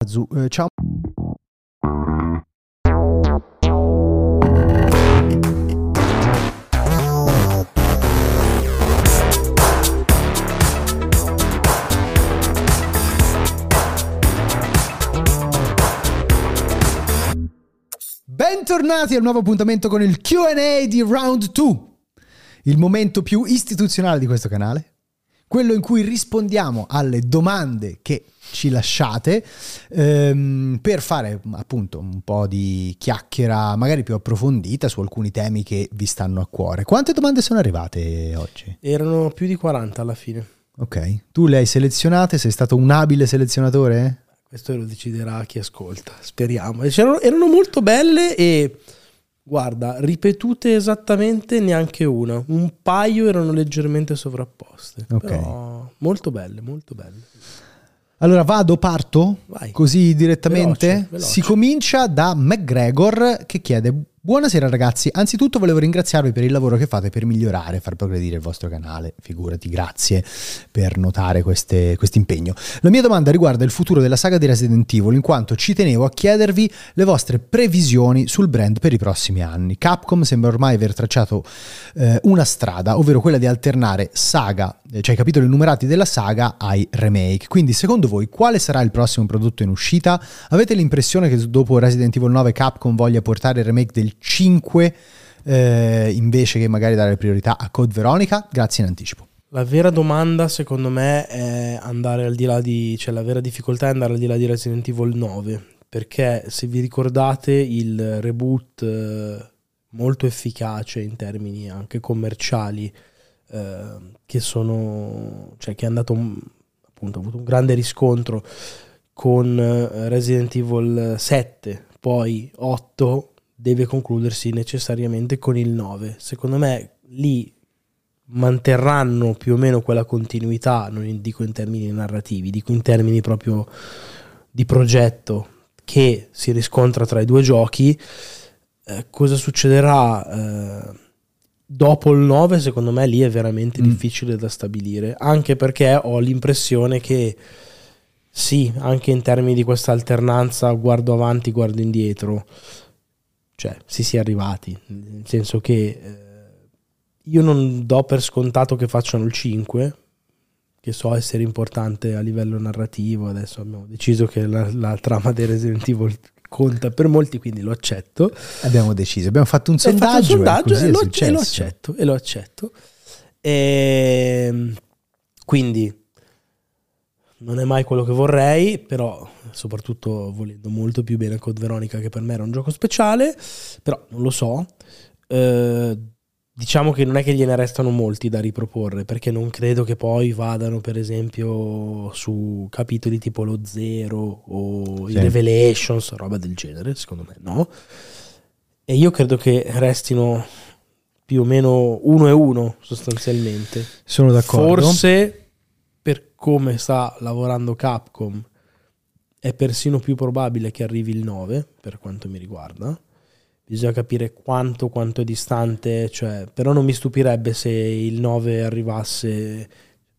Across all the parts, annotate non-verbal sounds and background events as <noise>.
Eh, ciao. Bentornati al nuovo appuntamento con il QA di Round 2, il momento più istituzionale di questo canale, quello in cui rispondiamo alle domande che ci lasciate ehm, per fare appunto un po' di chiacchiera magari più approfondita su alcuni temi che vi stanno a cuore. Quante domande sono arrivate oggi? Erano più di 40 alla fine. Ok, tu le hai selezionate, sei stato un abile selezionatore? Questo lo deciderà chi ascolta, speriamo. Erano molto belle e guarda, ripetute esattamente neanche una. Un paio erano leggermente sovrapposte. Ok. Però molto belle, molto belle. Allora vado, parto? Vai. Così direttamente? Veloce, veloce. Si comincia da McGregor che chiede Buonasera ragazzi, anzitutto volevo ringraziarvi per il lavoro che fate per migliorare e far progredire il vostro canale, figurati, grazie per notare questo impegno. La mia domanda riguarda il futuro della saga di Resident Evil, in quanto ci tenevo a chiedervi le vostre previsioni sul brand per i prossimi anni. Capcom sembra ormai aver tracciato eh, una strada, ovvero quella di alternare saga, eh, cioè i capitoli numerati della saga ai remake. Quindi secondo voi quale sarà il prossimo prodotto in uscita? Avete l'impressione che dopo Resident Evil 9 Capcom voglia portare il remake del 5 eh, invece che magari dare priorità a Code Veronica? Grazie in anticipo. La vera domanda, secondo me, è andare al di là di. cioè la vera difficoltà è andare al di là di Resident Evil 9. Perché se vi ricordate il reboot eh, molto efficace in termini anche commerciali, eh, che sono. cioè che è andato un- appunto, ha avuto un grande riscontro con eh, Resident Evil 7, poi 8, deve concludersi necessariamente con il 9. Secondo me lì manterranno più o meno quella continuità, non dico in termini narrativi, dico in termini proprio di progetto che si riscontra tra i due giochi. Eh, cosa succederà eh, dopo il 9? Secondo me lì è veramente Mm. difficile da stabilire, anche perché ho l'impressione che sì, anche in termini di questa alternanza guardo avanti, guardo indietro, cioè si sia arrivati, nel senso che eh, io non do per scontato che facciano il 5, che so essere importante a livello narrativo, adesso abbiamo deciso che la, la trama di Resident Evil conta per molti, quindi lo accetto. Abbiamo deciso, abbiamo fatto un Ho fatto un sondaggio, sondaggio e e, lo, e lo accetto, e lo accetto. Ehm, quindi non è mai quello che vorrei, però soprattutto volendo molto più bene Code Veronica che per me era un gioco speciale, però non lo so. Eh, diciamo che non è che gliene restano molti da riproporre, perché non credo che poi vadano per esempio su capitoli tipo lo Zero o Sì. i Revelations, roba del genere, secondo me no. E io credo che restino più o meno uno e uno sostanzialmente. Sono d'accordo. Forse come sta lavorando Capcom è persino più probabile che arrivi il 9 per quanto mi riguarda. Bisogna capire quanto, quanto è distante, cioè, però non mi stupirebbe se il 9 arrivasse,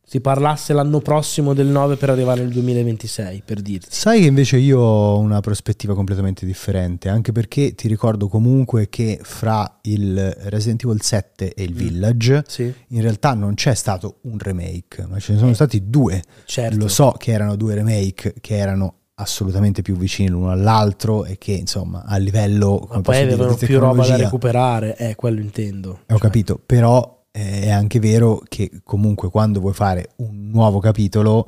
si parlasse l'anno prossimo del 9 per arrivare nel 2026, per dirti. Sai che invece io ho una prospettiva completamente differente, anche perché ti ricordo comunque che fra il Resident Evil 7 e il Village Sì, in realtà non c'è stato un remake, ma ce ne sono stati due. certo. Lo so che erano due remake che erano assolutamente più vicini l'uno all'altro e che insomma a livello Ma poi avevano più roba da recuperare, eh, quello intendo. Ho Cioè, capito, però eh, è anche vero che comunque quando vuoi fare un nuovo capitolo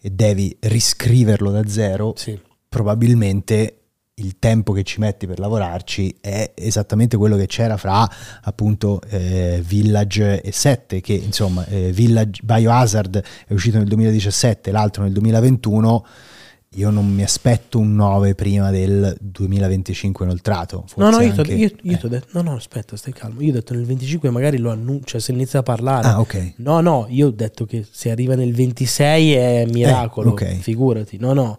e devi riscriverlo da zero, Sì. probabilmente il tempo che ci metti per lavorarci è esattamente quello che c'era fra appunto eh, Village e 7 che insomma eh, Village Biohazard è uscito nel 2017 l'altro nel 2021 io non mi aspetto un 9 prima del 2025 inoltrato No, no, forse io, anche- io- io eh. t'ho detto, no, no, aspetta, stai calmo. Io ho detto nel 25 magari lo annuncia, cioè se inizia a parlare. ah ok No, no, io ho detto che se arriva nel 26 è miracolo, Eh, ok. figurati. No, no.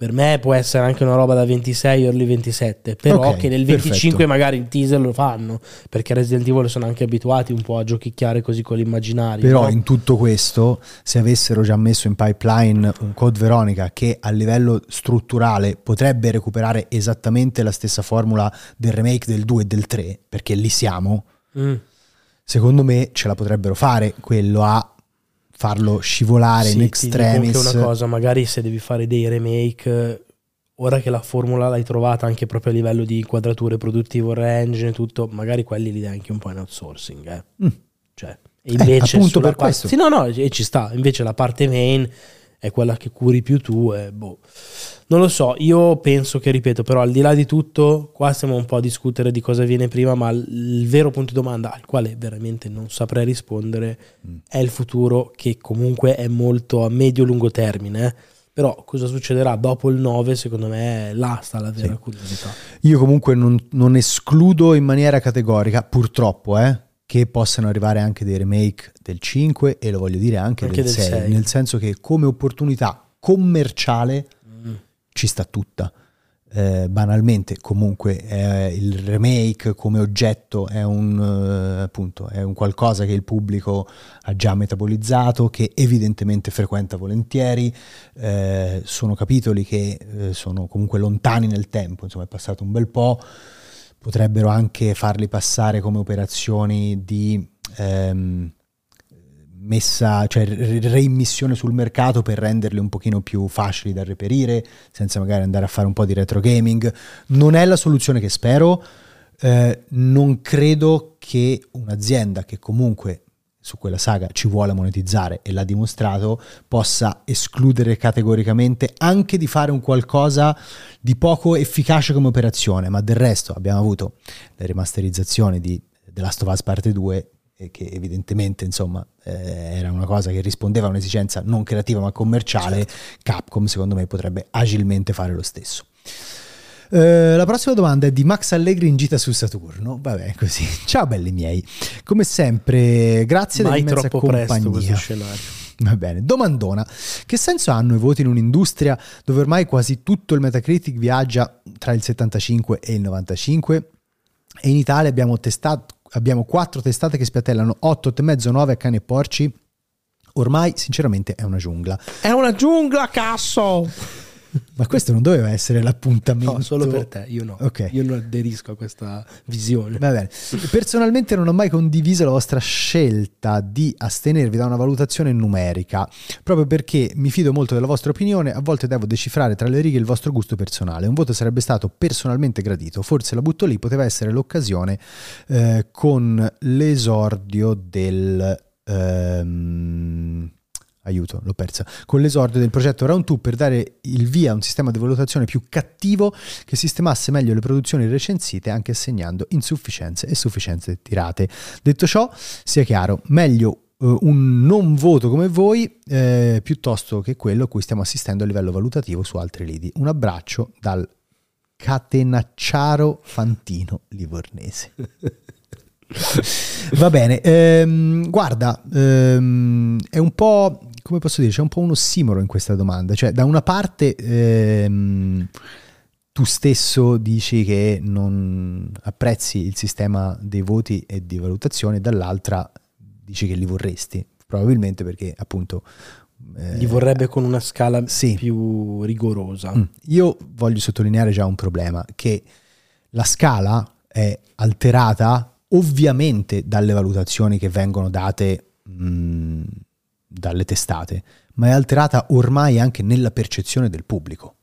Per me può essere anche una roba da 26 early 27, però Ok, che nel 25 perfetto. magari il teaser lo fanno, perché Resident Evil sono anche abituati un po' a giochicchiare così con l'immaginario. Però no? in tutto questo, se avessero già messo in pipeline un Code Veronica che a livello strutturale potrebbe recuperare esattamente la stessa formula del remake del 2 e del 3, perché lì siamo, Mm. secondo me ce la potrebbero fare quello a farlo scivolare Sì, in ti dico extremis. anche una cosa, magari se devi fare dei remake, eh, ora che la formula l'hai trovata anche proprio a livello di inquadrature produttive, engine e tutto, magari quelli li dai anche un po' in outsourcing. Eh. Mm. Cioè, e invece appunto sulla per parte- questo. Sì, no, no, e ci sta. Invece la parte main è quella che curi più tu e boh. Non lo so, io penso che, ripeto, però al di là di tutto, qua stiamo un po' a discutere di cosa viene prima, ma il vero punto di domanda al quale veramente non saprei rispondere Mm. è il futuro che comunque è molto a medio-lungo termine. eh. Però cosa succederà dopo il 9, secondo me là sta la vera Sì. curiosità. Io comunque non, non escludo in maniera categorica, purtroppo, eh, che possano arrivare anche dei remake del 5 e lo voglio dire anche, Anche del, del 6, 6. nel senso che come opportunità commerciale Mm. ci sta tutta. Eh, banalmente, comunque, eh, il remake come oggetto è un, eh, appunto, è un qualcosa che il pubblico ha già metabolizzato, che evidentemente frequenta volentieri. eh, sono capitoli che eh, sono comunque lontani nel tempo, insomma, è passato un bel po'. Potrebbero anche farli passare come operazioni di. ehm, messa, cioè re- reimmissione sul mercato per renderli un pochino più facili da reperire, senza magari andare a fare un po' di retro gaming. Non è la soluzione che spero. eh, non credo che un'azienda che comunque su quella saga ci vuole monetizzare e l'ha dimostrato possa escludere categoricamente anche di fare un qualcosa di poco efficace come operazione, ma del resto abbiamo avuto le rimasterizzazioni di The Last of Us Parte 2 e che evidentemente insomma eh, era una cosa che rispondeva a un'esigenza non creativa ma commerciale, Capcom secondo me potrebbe agilmente fare lo stesso. Eh, la prossima domanda è di Max Allegri in gita su Saturno. Vabbè, così. <laughs> Ciao belli miei. Come sempre, grazie Mai dell'immensa troppo presto questo compagnia. scenario. <laughs> Va bene, domandona. Che senso hanno i voti in un'industria dove ormai quasi tutto il Metacritic viaggia tra il 75 e il 95? E in Italia abbiamo, testato, abbiamo quattro testate che spiattellano 8, 8,5, 9 a cani e porci. Ormai, sinceramente, è una giungla. È una giungla, cazzo! <laughs> Ma questo non doveva essere l'appuntamento. No, solo per te, io no. Ok. Io non aderisco a questa visione. Va bene. Personalmente non ho mai condiviso la vostra scelta di astenervi da una valutazione numerica, proprio perché mi fido molto della vostra opinione, a volte devo decifrare tra le righe il vostro gusto personale. Un voto sarebbe stato personalmente gradito, forse la butto lì, poteva essere l'occasione eh, con l'esordio del... ehm, aiuto, l'ho persa, con l'esordio del progetto Round 2 per dare il via a un sistema di valutazione più cattivo che sistemasse meglio le produzioni recensite anche assegnando insufficienze e sufficienze tirate. Detto ciò, sia chiaro, meglio eh, un non voto come voi eh, piuttosto che quello a cui stiamo assistendo a livello valutativo su altri lidi. Un abbraccio dal catenacciaro fantino livornese. <laughs> Va bene, ehm, guarda, ehm, è un po', come posso dire, c'è un po' un ossimoro in questa domanda, cioè da una parte ehm, tu stesso dici che non apprezzi il sistema dei voti e di valutazione, dall'altra dici che li vorresti, probabilmente perché appunto... eh, Li vorrebbe con una scala Sì. più rigorosa. Mm. Io voglio sottolineare già un problema, che la scala è alterata ovviamente dalle valutazioni che vengono date mh, dalle testate, ma è alterata ormai anche nella percezione del pubblico.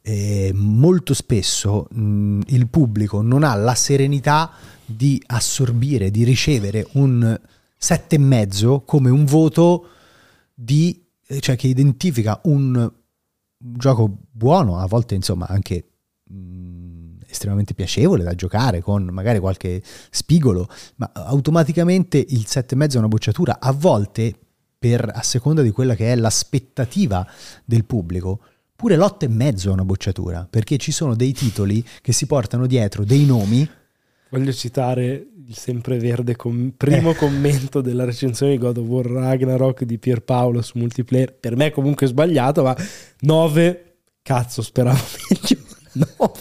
E molto spesso mh, il pubblico non ha la serenità di assorbire, di ricevere un sette e mezzo come un voto di, cioè che identifica un gioco buono, a volte insomma anche mh, estremamente piacevole da giocare con magari qualche spigolo, ma automaticamente il sette e mezzo è una bocciatura, a volte per a seconda di quella che è l'aspettativa del pubblico Pure l'otto e mezzo è una bocciatura, perché ci sono dei titoli che si portano dietro dei nomi. Voglio citare il sempreverde com- primo eh. commento della recensione di God of War Ragnarok di Pierpaolo su multiplayer. Per me è comunque sbagliato, ma 9, cazzo, speravo <laughs> meglio. 9.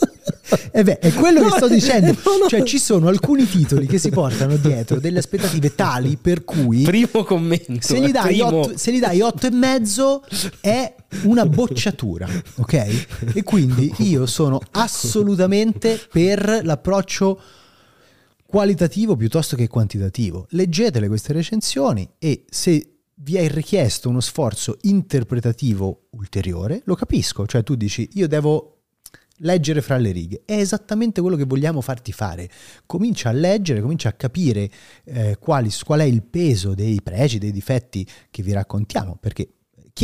<laughs> E eh beh, è quello che sto dicendo. Cioè, ci sono alcuni titoli che si portano dietro delle aspettative tali per cui. Primo commento. Se gli dai, 8, se gli dai 8 e mezzo è una bocciatura, ok? E quindi io sono assolutamente per l'approccio qualitativo piuttosto che quantitativo. Leggetele queste recensioni e se vi è richiesto uno sforzo interpretativo ulteriore, lo capisco, cioè tu dici io devo leggere fra le righe. È esattamente quello che vogliamo farti fare. Comincia a leggere, comincia a capire eh, quali, qual è il peso dei pregi, dei difetti che vi raccontiamo, perché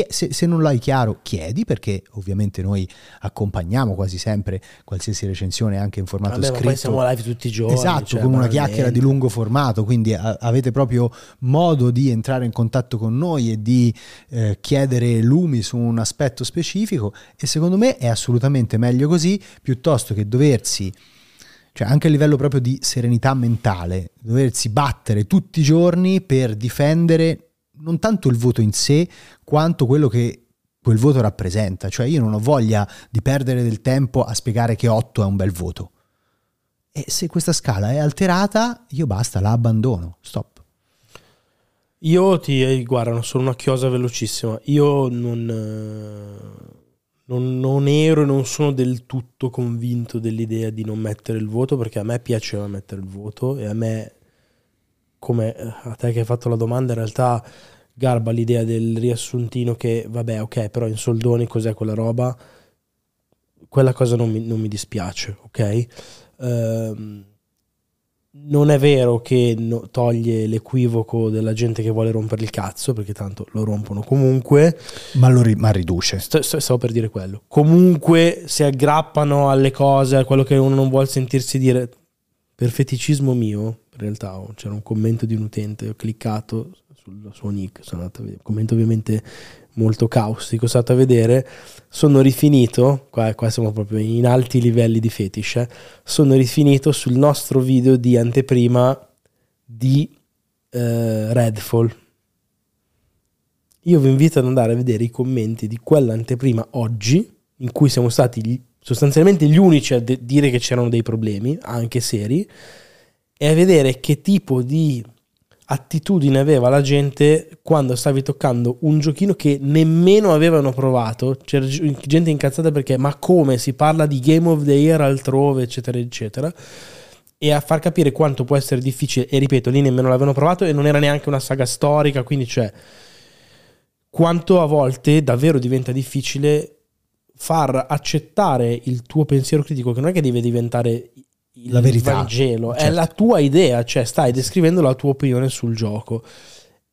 se, se, non l'hai chiaro, chiedi perché ovviamente noi accompagniamo quasi sempre qualsiasi recensione anche in formato Vabbè, scritto. Poi siamo live tutti i giorni. Esatto, cioè, con una chiacchiera di lungo formato, quindi a, avete proprio modo di entrare in contatto con noi e di eh, chiedere lumi su un aspetto specifico e secondo me è assolutamente meglio così piuttosto che doversi cioè anche a livello proprio di serenità mentale, doversi battere tutti i giorni per difendere non tanto il voto in sé quanto quello che quel voto rappresenta. Cioè io non ho voglia di perdere del tempo a spiegare che 8 è un bel voto. E se questa scala è alterata, io basta, la abbandono. Stop. Io ti eh, guarda, solo una chiosa velocissima. Io non, eh, non, non, ero e non sono del tutto convinto dell'idea di non mettere il voto perché a me piaceva mettere il voto e a me come eh, a te che hai fatto la domanda, in realtà garba l'idea del riassuntino che, vabbè, ok, però in soldoni cos'è quella roba? Quella cosa non mi, non mi dispiace, ok? Ehm, non è vero che no, toglie l'equivoco della gente che vuole rompere il cazzo, perché tanto lo rompono comunque. Ma lo ri- ma riduce. Sto, sto, stavo per dire quello. Comunque si aggrappano alle cose, a quello che uno non vuole sentirsi dire. Per feticismo mio, in realtà c'era un commento di un utente, ho cliccato sul suo nick, sono andato a vedere, commento ovviamente molto caustico, sono andato a vedere, sono rifinito, qua, qua siamo proprio in alti livelli di fetish, eh, sono rifinito sul nostro video di anteprima di eh, Redfall. Io vi invito ad andare a vedere i commenti di quell'anteprima oggi, in cui siamo stati gli, sostanzialmente gli unici a de- dire che c'erano dei problemi, anche seri, e a vedere che tipo di attitudine aveva la gente quando stavi toccando un giochino che nemmeno avevano provato. C'era gente incazzata perché ma come si parla di Game of the Year altrove, eccetera, eccetera. E a far capire quanto può essere difficile, e ripeto, lì nemmeno l'avevano provato e non era neanche una saga storica, quindi cioè quanto a volte davvero diventa difficile far accettare il tuo pensiero critico, che non è che deve diventare la verità. Il Vangelo, certo. è la tua idea, cioè stai descrivendo la tua opinione sul gioco.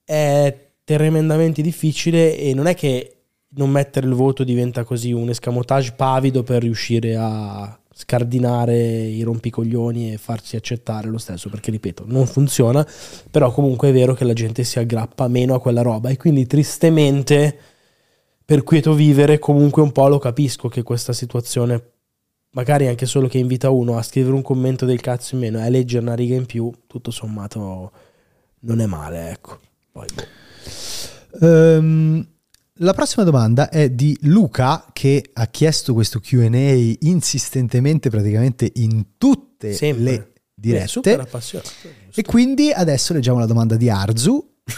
È tremendamente difficile e non è che non mettere il voto diventa così un escamotage pavido per riuscire a scardinare i rompicoglioni e farsi accettare lo stesso, perché ripeto, non funziona, però comunque è vero che la gente si aggrappa meno a quella roba e quindi tristemente per quieto vivere comunque un po' lo capisco che questa situazione magari anche solo che invita uno a scrivere un commento del cazzo in meno e a leggere una riga in più, tutto sommato non è male, ecco. Poi, boh. um, la prossima domanda è di Luca che ha chiesto questo QA insistentemente praticamente in tutte Sempre. le dirette. È super appassionato. E quindi adesso leggiamo la domanda di Arzu. <laughs>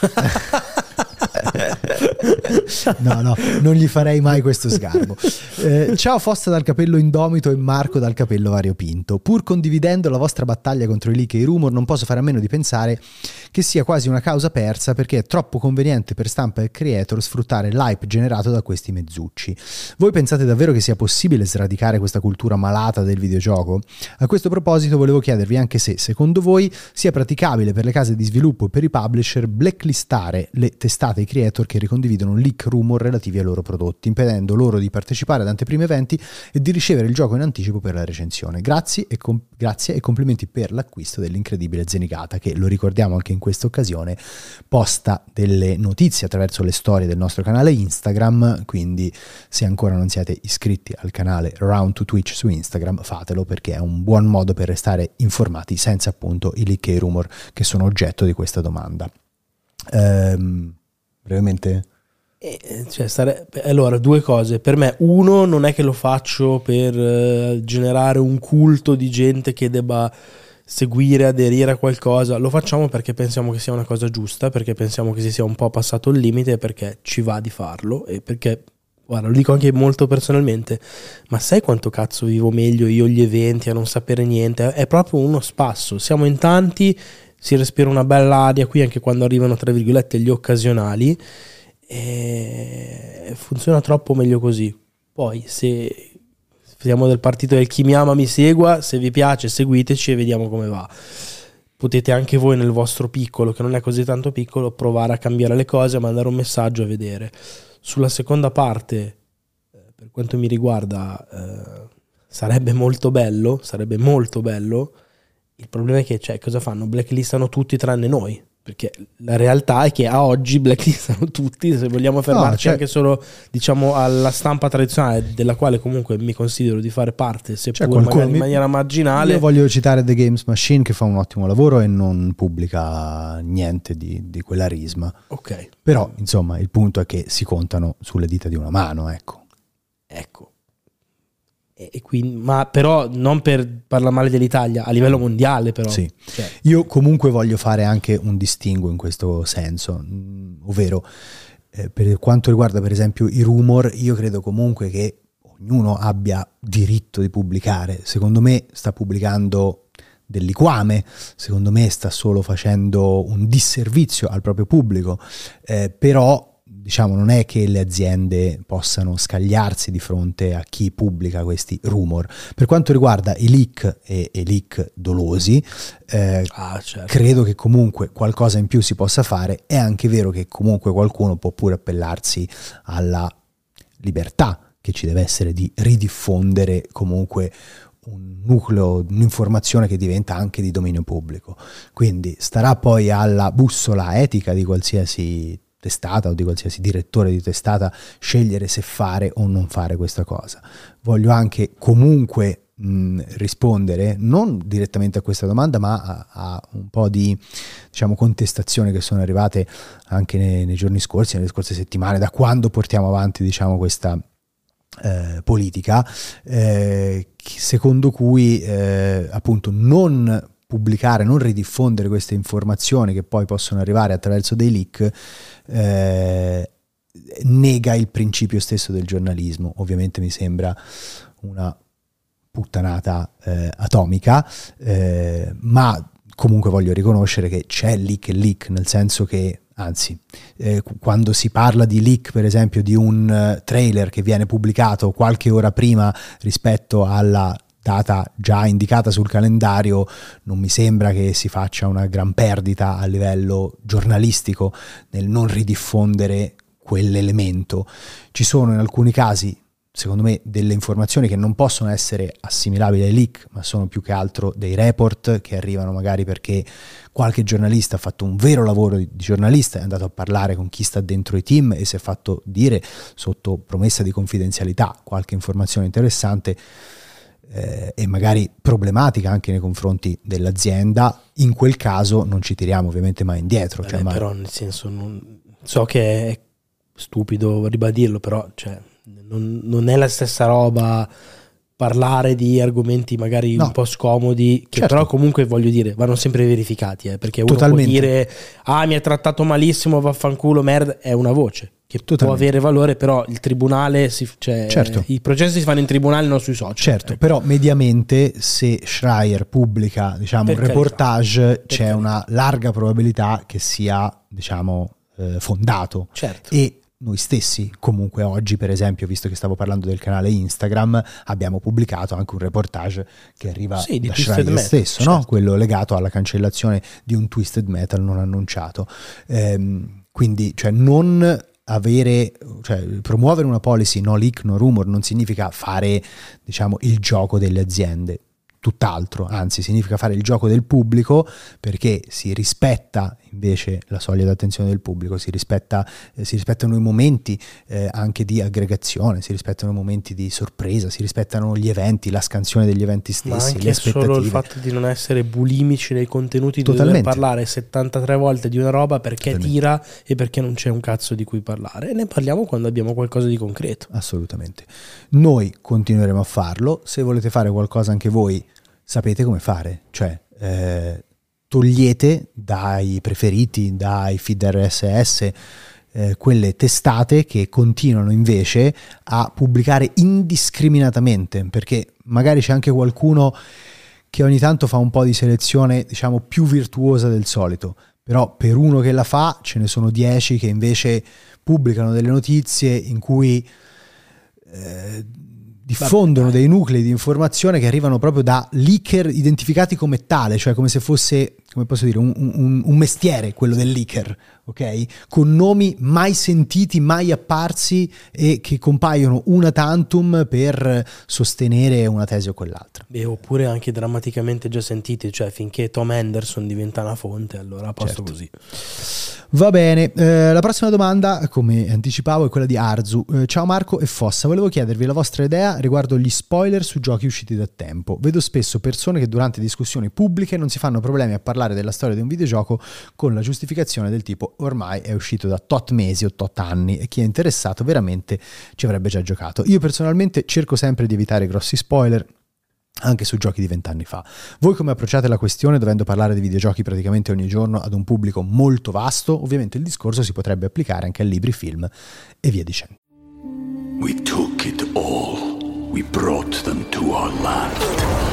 <laughs> no, no, non gli farei mai questo sgarbo. Eh, ciao Fossa dal capello indomito e Marco dal capello variopinto. Pur condividendo la vostra battaglia contro i leak e i rumor, non posso fare a meno di pensare che sia quasi una causa persa perché è troppo conveniente per stampa e creator sfruttare l'hype generato da questi mezzucci. Voi pensate davvero che sia possibile sradicare questa cultura malata del videogioco? A questo proposito volevo chiedervi anche se, secondo voi, sia praticabile per le case di sviluppo e per i publisher blacklistare le testate e creator che ricondividono leak rumor relativi ai loro prodotti, impedendo loro di partecipare ad anteprimi eventi e di ricevere il gioco in anticipo per la recensione. Grazie e, com- grazie e complimenti per l'acquisto dell'incredibile Zenigata, che lo ricordiamo anche in questa occasione, posta delle notizie attraverso le storie del nostro canale Instagram, quindi se ancora non siete iscritti al canale Round to Twitch su Instagram, fatelo perché è un buon modo per restare informati senza appunto i leak e i rumor che sono oggetto di questa domanda. Ehm, brevemente eh, cioè, stare... Allora, due cose. Per me, uno, non è che lo faccio per uh, generare un culto di gente che debba seguire, aderire a qualcosa. Lo facciamo perché pensiamo che sia una cosa giusta, perché pensiamo che si sia un po' passato il limite, perché ci va di farlo e perché, guarda, lo dico anche molto personalmente, ma sai quanto cazzo vivo meglio io gli eventi a non sapere niente? È proprio uno spasso. Siamo in tanti, si respira una bella aria qui anche quando arrivano, tra virgolette, gli occasionali e funziona troppo meglio così. Poi se siamo del partito del chi mi ama mi segua, se vi piace seguiteci e vediamo come va. Potete anche voi nel vostro piccolo, che non è così tanto piccolo, provare a cambiare le cose, mandare un messaggio a vedere. Sulla seconda parte, eh, per quanto mi riguarda, eh, sarebbe molto bello, sarebbe molto bello. Il problema è che, cioè, cosa fanno? Blacklistano tutti tranne noi perché la realtà è che a oggi blacklistano tutti, se vogliamo fermarci no, cioè... anche solo diciamo alla stampa tradizionale della quale comunque mi considero di fare parte, seppur cioè, magari in maniera marginale. Io voglio citare The Games Machine che fa un ottimo lavoro e non pubblica niente di, di quella risma. Ok. Però insomma il punto è che si contano sulle dita di una mano, ecco. Ecco, quindi, ma però non per parlare male dell'Italia, a livello mondiale però. Sì. Cioè. Io comunque voglio fare anche un distinguo in questo senso, mm, ovvero eh, per quanto riguarda per esempio i rumor, io credo comunque che ognuno abbia diritto di pubblicare. Secondo me sta pubblicando del liquame, secondo me sta solo facendo un disservizio al proprio pubblico, eh, però diciamo, non è che le aziende possano scagliarsi di fronte a chi pubblica questi rumor. Per quanto riguarda i leak e, i leak dolosi, eh, ah, certo. credo che comunque qualcosa in più si possa fare. È anche vero che comunque qualcuno può pure appellarsi alla libertà che ci deve essere di ridiffondere comunque un nucleo, un'informazione che diventa anche di dominio pubblico. Quindi starà poi alla bussola etica di qualsiasi testata o di qualsiasi direttore di testata scegliere se fare o non fare questa cosa. Voglio anche comunque mh, rispondere non direttamente a questa domanda, ma a, a un po' di diciamo, contestazioni che sono arrivate anche nei, nei, giorni scorsi, nelle scorse settimane, da quando portiamo avanti diciamo, questa eh, politica, eh, secondo cui eh, appunto non pubblicare, non ridiffondere queste informazioni che poi possono arrivare attraverso dei leak, eh, nega il principio stesso del giornalismo. Ovviamente mi sembra una puttanata eh, atomica, eh, ma comunque voglio riconoscere che c'è leak e leak, nel senso che anzi, eh, quando si parla di leak, per esempio, di un uh, trailer che viene pubblicato qualche ora prima rispetto alla data già indicata sul calendario, non mi sembra che si faccia una gran perdita a livello giornalistico nel non ridiffondere quell'elemento. Ci sono in alcuni casi, secondo me, delle informazioni che non possono essere assimilabili ai leak, ma sono più che altro dei report che arrivano magari perché qualche giornalista ha fatto un vero lavoro di giornalista, è andato a parlare con chi sta dentro i team e si è fatto dire sotto promessa di confidenzialità qualche informazione interessante eh, e magari problematica anche nei confronti dell'azienda, in quel caso non ci tiriamo ovviamente mai indietro. Beh, cioè, però nel senso, non, so che è stupido ribadirlo, però cioè, non, non, è la stessa roba parlare di argomenti magari No. un po' scomodi, che Certo. però comunque voglio dire, vanno sempre verificati, eh, perché uno Totalmente. può dire "Ah, mi ha trattato malissimo, vaffanculo, merda", è una voce che può Totalmente. avere valore, però il tribunale si, cioè, Certo. i processi si fanno in tribunale, non sui social. Certo, ecco. però mediamente se Schreier pubblica diciamo, un Per carità. reportage c'è carità. una larga probabilità che sia diciamo, eh, fondato Certo. e noi stessi comunque oggi per esempio visto che stavo parlando del canale Instagram abbiamo pubblicato anche un reportage che arriva Sì, da Twisted Metal, stesso no? certo. quello legato alla cancellazione di un Twisted Metal non annunciato Ehm, quindi cioè non avere cioè promuovere una policy no leak no rumor non significa fare diciamo il gioco delle aziende tutt'altro, anzi significa fare il gioco del pubblico perché si rispetta invece la soglia d'attenzione del pubblico, si, rispetta, eh, si rispettano i momenti eh, anche di aggregazione, si rispettano i momenti di sorpresa, si rispettano gli eventi, la scansione degli eventi stessi, le anche aspettative. solo il fatto di non essere bulimici nei contenuti, di dover Totalmente. parlare 73 volte di una roba perché Totalmente. tira e perché non c'è un cazzo di cui parlare. E ne parliamo quando abbiamo qualcosa di concreto. Assolutamente. Noi continueremo a farlo. Se volete fare qualcosa anche voi, sapete come fare. Cioè, eh, togliete dai preferiti, dai feed RSS, eh, quelle testate che continuano invece a pubblicare indiscriminatamente, perché magari c'è anche qualcuno che ogni tanto fa un po' di selezione, diciamo, più virtuosa del solito. Però per uno che la fa ce ne sono 10 che invece pubblicano delle notizie in cui eh, diffondono dei nuclei di informazione che arrivano proprio da leaker identificati come tale, cioè come se fosse, come posso dire, un, un- un mestiere quello del leaker, ok? Con nomi mai sentiti, mai apparsi e che compaiono una tantum per sostenere una tesi o quell'altra. Beh, oppure anche drammaticamente già sentiti, cioè finché Tom Henderson diventa una fonte, allora a posto Certo. così. Va bene, eh, la prossima domanda, come anticipavo, è quella di Arzu. Eh, ciao Marco e Fossa, volevo chiedervi la vostra idea riguardo gli spoiler su giochi usciti da tempo. Vedo spesso persone che durante discussioni pubbliche non si fanno problemi a parlare della storia di un videogioco con la giustificazione del tipo ormai è uscito da tot mesi o tot anni e chi è interessato veramente ci avrebbe già giocato. Io personalmente cerco sempre di evitare grossi spoiler anche su giochi di vent'anni fa. Voi come approcciate la questione dovendo parlare di videogiochi praticamente ogni giorno ad un pubblico molto vasto? Ovviamente il discorso si potrebbe applicare anche a libri, film e via dicendo. We took it all. We brought them to our land.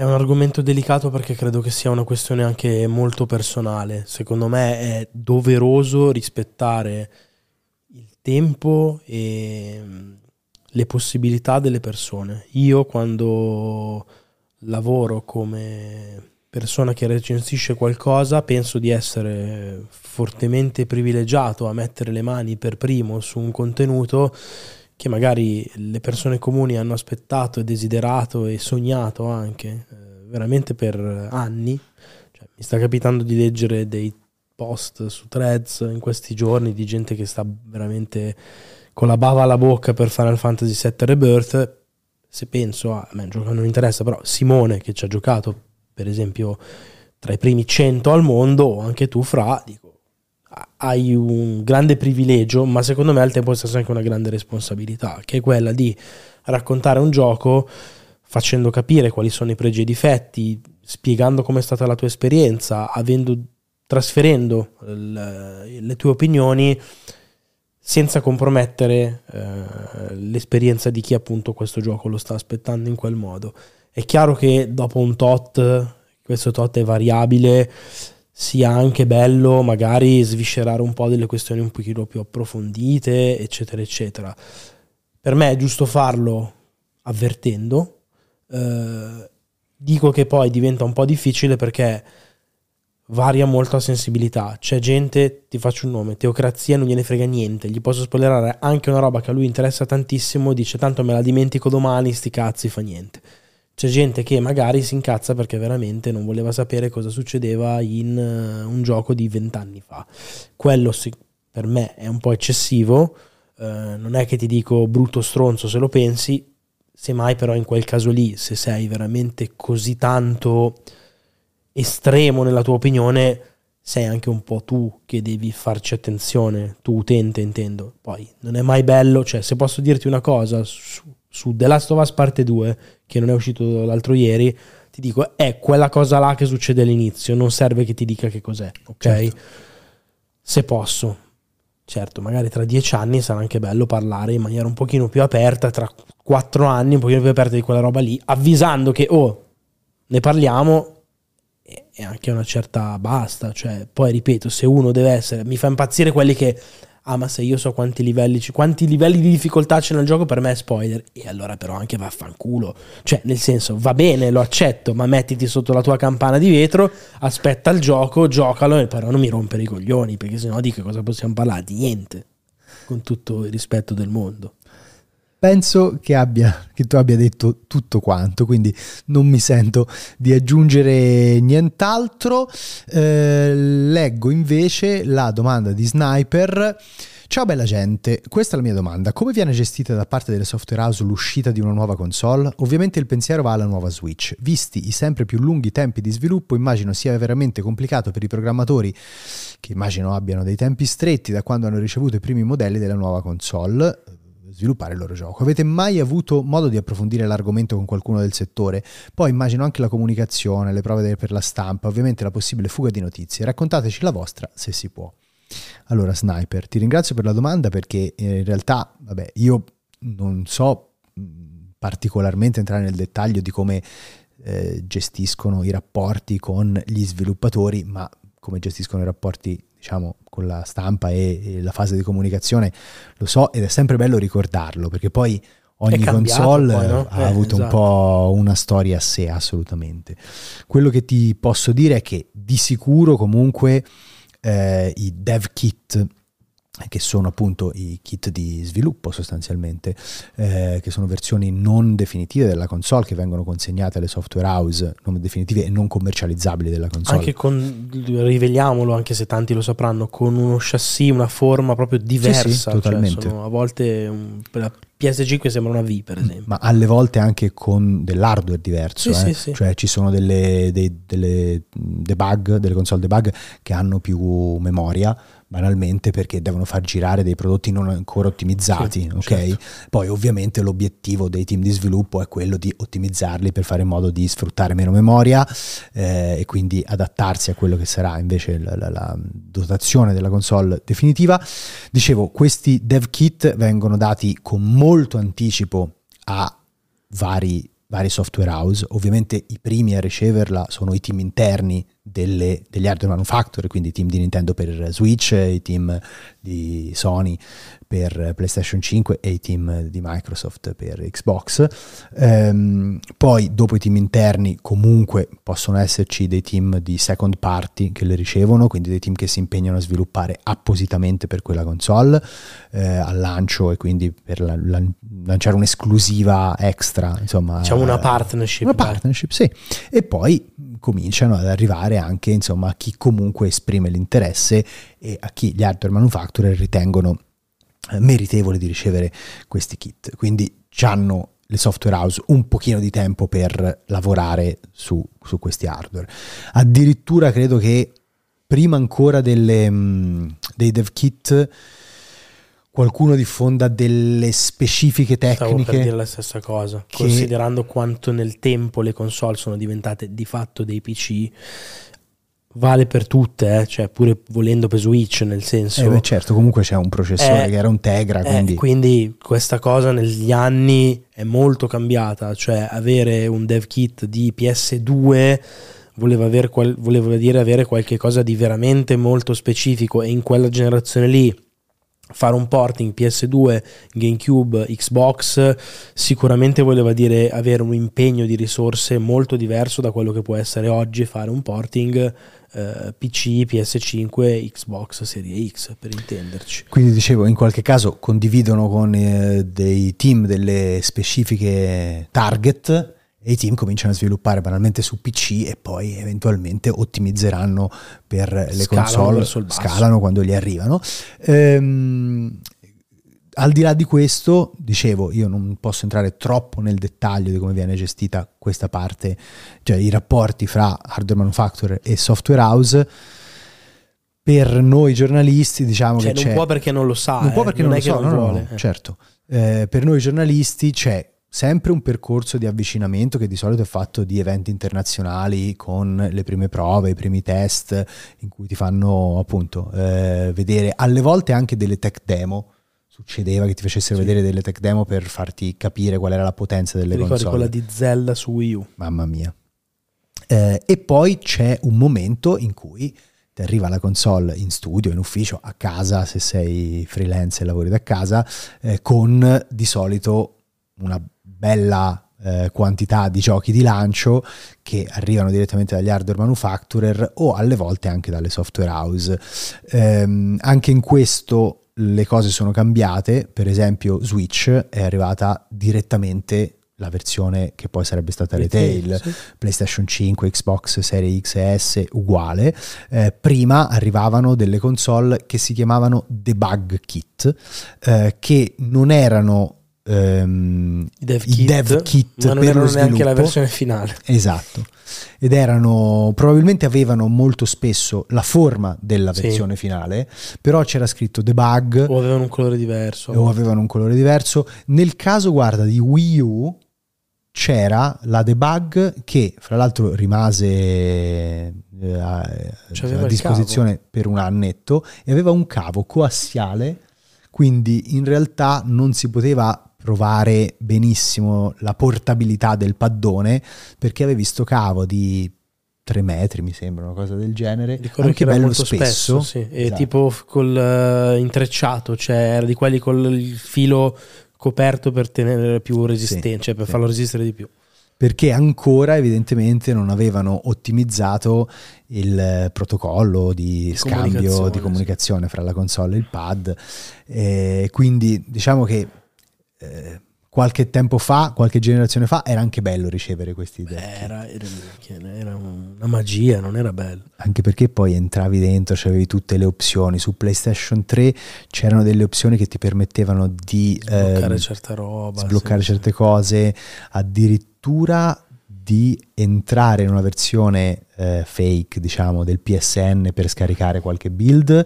È un argomento delicato perché credo che sia una questione anche molto personale. Secondo me è doveroso rispettare il tempo e mm, le possibilità delle persone. Io quando lavoro come persona che recensisce qualcosa penso di essere fortemente privilegiato a mettere le mani per primo su un contenuto che magari le persone comuni hanno aspettato e desiderato e sognato anche eh, veramente per anni. Cioè, mi sta capitando di leggere dei post su threads in questi giorni di gente che sta veramente con la bava alla bocca per Final Fantasy VII Rebirth. Se penso a, il gioco non interessa, però Simone che ci ha giocato, per esempio, tra i primi 100 al mondo, o anche tu, Fra, dico, hai un grande privilegio, ma secondo me al tempo stesso anche una grande responsabilità, che è quella di raccontare un gioco facendo capire quali sono i pregi e i difetti, spiegando com'è stata la tua esperienza, avendo, trasferendo l- le tue opinioni senza compromettere eh, l'esperienza di chi appunto questo gioco lo sta aspettando in quel modo. È chiaro che dopo un tot, questo tot è variabile, sia anche bello magari sviscerare un po' delle questioni un pochino più approfondite, eccetera, eccetera. Per me è giusto farlo avvertendo. Eh, dico che poi diventa un po' difficile perché varia molto la sensibilità. C'è gente, ti faccio un nome, Teocrazia non gliene frega niente, gli posso spoilerare anche una roba che a lui interessa tantissimo, dice tanto me la dimentico domani, sti cazzi, fa niente. C'è gente che magari si incazza perché veramente non voleva sapere cosa succedeva in uh, un gioco di vent'anni fa. Quello per me è un po' eccessivo, uh, non è che ti dico brutto stronzo se lo pensi, semmai però in quel caso lì, se sei veramente così tanto estremo nella tua opinione, sei anche un po' tu che devi farci attenzione, tu utente intendo. Poi non è mai bello, cioè se posso dirti una cosa su, su The Last of Us parte 2, che non è uscito l'altro ieri, ti dico è quella cosa là che succede all'inizio, non serve che ti dica che cos'è, ok? Certo. Se posso. Certo, magari tra dieci anni sarà anche bello parlare in maniera un pochino più aperta, tra quattro anni un pochino più aperta di quella roba lì, avvisando che, oh, ne parliamo, e anche una certa basta. Cioè, poi ripeto, se uno deve essere, mi fa impazzire quelli che. Ah, ma se io so quanti livelli, quanti livelli di difficoltà c'è nel gioco, per me è spoiler. E allora, però, anche vaffanculo. Cioè, nel senso, va bene, lo accetto, ma mettiti sotto la tua campana di vetro, aspetta il gioco, giocalo, e però non mi rompere i coglioni, perché sennò di che cosa possiamo parlare? Di niente. Con tutto il rispetto del mondo penso che, abbia, che, tu abbia detto tutto quanto, quindi non mi sento di aggiungere nient'altro. Eh, leggo invece la domanda di Sniper. Ciao bella gente, questa è la mia domanda. Come viene gestita da parte delle software house l'uscita di una nuova console? Ovviamente il pensiero va alla nuova Switch. Visti i sempre più lunghi tempi di sviluppo, immagino sia veramente complicato per i programmatori, che immagino abbiano dei tempi stretti da quando hanno ricevuto i primi modelli della nuova console sviluppare il loro gioco. Avete mai avuto modo di approfondire l'argomento con qualcuno del settore? Poi immagino anche la comunicazione, le prove per la stampa, ovviamente la possibile fuga di notizie. Raccontateci la vostra se si può. Allora, Sniper, ti ringrazio per la domanda perché eh, in realtà, vabbè, io non so particolarmente entrare nel dettaglio di come eh, gestiscono i rapporti con gli sviluppatori, ma come gestiscono i rapporti diciamo, con la stampa e, e, la fase di comunicazione, lo so ed è sempre bello ricordarlo perché poi ogni console poi, no? ha eh, avuto esatto. un po' una storia a sé assolutamente. Quello che ti posso dire è che di sicuro comunque eh, i dev kit che sono appunto i kit di sviluppo sostanzialmente, eh, che sono versioni non definitive della console che vengono consegnate alle software house non definitive e non commercializzabili della console. Anche con, riveliamolo, anche se tanti lo sapranno, con uno chassis, una forma proprio diversa. Sì, sì, cioè, totalmente. Cioè a volte un, la PS5 sembra una V per esempio. Ma alle volte anche con dell'hardware diverso, sì, eh? sì, cioè ci sono delle, dei, delle debug, delle console debug che hanno più memoria banalmente perché devono far girare dei prodotti non ancora ottimizzati, sì, ok? Certo. Poi ovviamente l'obiettivo dei team di sviluppo è quello di ottimizzarli per fare in modo di sfruttare meno memoria eh, e quindi adattarsi a quello che sarà invece la, la, la, dotazione della console definitiva. Dicevo, questi dev kit vengono dati con molto anticipo a vari vari software house, ovviamente i primi a riceverla sono i team interni delle, degli hardware manufacturer, quindi i team di Nintendo per Switch, i team di Sony per PlayStation 5 e i team di Microsoft per Xbox. Ehm, poi dopo i team interni comunque possono esserci dei team di second party che le ricevono, quindi dei team che si impegnano a sviluppare appositamente per quella console eh, al lancio e quindi per la, la, lanciare un'esclusiva extra, insomma. Diciamo una partnership. Una partnership, sì. E poi cominciano ad arrivare anche insomma, a chi comunque esprime l'interesse e a chi gli hardware manufacturer ritengono eh, meritevole di ricevere questi kit. Quindi hanno le software house un pochino di tempo per lavorare su, su questi hardware. Addirittura credo che prima ancora delle, mm, dei dev kit qualcuno diffonda delle specifiche tecniche. Stavo per dire la stessa cosa, che... considerando quanto nel tempo le console sono diventate di fatto dei PC vale per tutte, eh? cioè pure volendo per Switch, nel senso... Eh beh, certo, comunque c'è un processore eh, che era un Tegra, eh, quindi... quindi questa cosa negli anni è molto cambiata, cioè avere un dev kit di PS2 voleva, aver, voleva dire avere qualche cosa di veramente molto specifico e in quella generazione lì fare un porting PS2, GameCube, Xbox sicuramente voleva dire avere un impegno di risorse molto diverso da quello che può essere oggi fare un porting eh, PC, PS5, Xbox Serie X per intenderci. Quindi dicevo, in qualche caso condividono con eh, dei team delle specifiche target e i team cominciano a sviluppare banalmente su PC e poi eventualmente ottimizzeranno per le Scalano console, scalano quando gli arrivano. Ehm, al di là di questo, dicevo, io non posso entrare troppo nel dettaglio di come viene gestita questa parte, cioè i rapporti fra hardware manufacturer e software house. Per noi giornalisti, diciamo Cioè, che non può perché non lo sa. non può eh, perché non non, è lo che so, non no, no, vuole. no, eh. certo. Eh, per noi giornalisti c'è sempre un percorso di avvicinamento che di solito è fatto di eventi internazionali con le prime prove, i primi test in cui ti fanno appunto eh, vedere alle volte anche delle tech demo. Succedeva che ti facessero Sì. vedere delle tech demo per farti capire qual era la potenza delle Ti ricordi console. quella di Zelda su Wii U? Mamma mia. Eh, e poi c'è un momento in cui ti arriva la console in studio, in ufficio, a casa, se sei freelance e lavori da casa, eh, con di solito una bella eh, quantità di giochi di lancio che arrivano direttamente dagli hardware manufacturer o alle volte anche dalle software house. Ehm, anche in questo le cose sono cambiate, per esempio Switch è arrivata direttamente la versione che poi sarebbe stata retail, Sì. PlayStation 5, Xbox Series X e S uguale. Eh, prima arrivavano delle console che si chiamavano debug kit, eh, che non erano ehm, I dev i kit, dev kit ma non per lo erano neanche la versione finale. Esatto. Ed erano probabilmente avevano molto spesso la forma della Sì. versione finale, però c'era scritto debug O avevano un colore diverso. o avevano un colore diverso. Nel caso, guarda, di Wii U c'era la debug che fra l'altro rimase eh, a, il disposizione per un annetto e aveva un cavo coassiale, quindi in realtà non si poteva provare benissimo la portabilità del paddone perché avevi sto cavo di 3 metri mi sembra una cosa del genere Ricordo anche bello molto spesso, sì. E Esatto. tipo col eh, intrecciato, cioè era di quelli con il filo coperto per tenere più resistente, cioè per sì. farlo resistere di più. perché ancora evidentemente non avevano ottimizzato il eh, protocollo di, scambio comunicazione, di comunicazione fra la console e il pad. E quindi diciamo che eh, qualche tempo fa, qualche generazione fa, era anche bello ricevere questi idee. Era, era, era una magia, non era bello. Anche perché poi entravi dentro, c'avevi tutte le opzioni. Su PlayStation 3 c'erano delle opzioni che ti permettevano di Sbloccare ehm, certa roba. sbloccare sì, certe cose, addirittura di entrare in una versione eh, fake, diciamo, del PSN per scaricare qualche build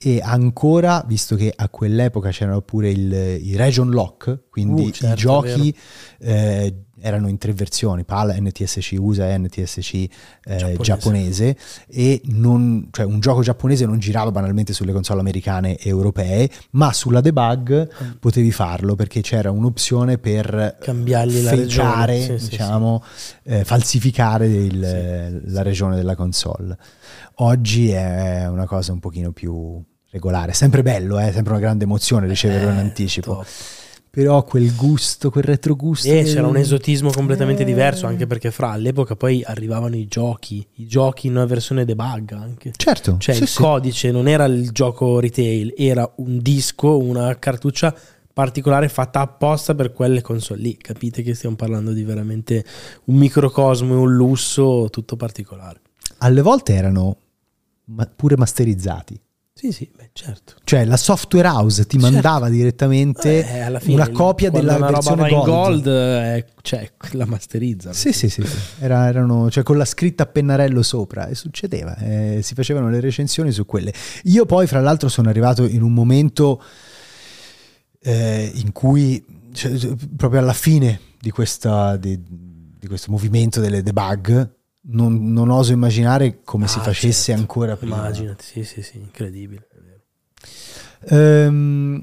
e ancora, visto che a quell'epoca c'erano pure il, i region lock, quindi Uh, certo, i giochi eh, erano in tre versioni, PAL, NTSC USA e NTSC eh, Giapponese. giapponese. e non, cioè un gioco giapponese non girava banalmente sulle console americane e europee, ma sulla debug Mm. potevi farlo perché c'era un'opzione per Cambiargli la regione. Sì, sì, diciamo, eh, falsificare il- la regione della console. Oggi è una cosa un pochino più regolare, sempre bello, è sempre una grande emozione riceverlo in Eh, anticipo. top. Però quel gusto, quel retrogusto. E del- c'era un esotismo completamente Eh. diverso, anche perché fra all'epoca poi arrivavano i giochi, i giochi in una versione debug anche. Certo, Cioè sì, il sì. codice non era il gioco retail, era un disco, una cartuccia particolare fatta apposta per quelle console lì. Capite che stiamo parlando di veramente un microcosmo e un lusso tutto particolare. alle volte erano pure masterizzati. Sì, sì, beh, certo. Cioè la software house ti Certo. mandava direttamente Eh, fine, una copia della una roba versione in gold. gold, eh, cioè la masterizzano. Sì, sì, sì, sì. Era- erano, cioè con la scritta a pennarello sopra e succedeva, eh, si facevano le recensioni su quelle. Io poi, fra l'altro, sono arrivato in un momento eh, in cui, cioè, proprio alla fine di, questa, di, di questo movimento delle debug, non, non oso immaginare come si Ah, facesse certo. ancora prima. Immaginati, sì, sì, sì, incredibile. Ehm,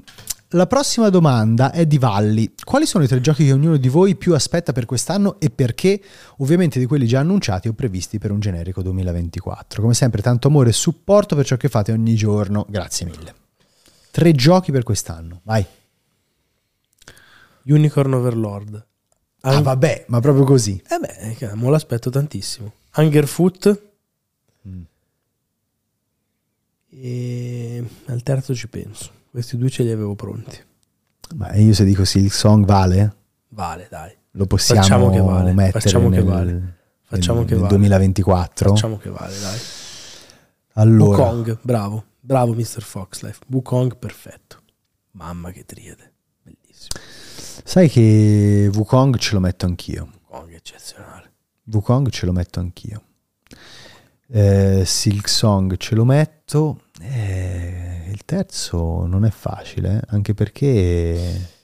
la prossima domanda è di Valli. Quali sono i tre giochi che ognuno di voi più aspetta per quest'anno e perché? Ovviamente di quelli già annunciati o previsti per un generico 2024. Come sempre, tanto amore e supporto per ciò che fate ogni giorno. Grazie mille. Tre giochi per quest'anno. Vai. Unicorn Overlord. Ah, vabbè, ma proprio così. Eh beh, che- mo l'aspetto tantissimo. Hungerfoot. Mm. E al terzo ci penso. Questi due ce li avevo pronti. Ma io se dico Silk Song vale? Vale, dai. lo possiamo Facciamo che vale, mettere facciamo che nel, vale. Facciamo nel- che nel vale. 2024. Facciamo che vale, dai. Allora, Wukong, bravo. Bravo Mr. Foxlife. Wukong, perfetto. Mamma che triade. Sai che Wukong ce lo metto anch'io. Wukong è eccezionale. Wukong ce lo metto anch'io. Eh, Silk Song ce lo metto. Eh, il terzo non è facile, eh, anche perché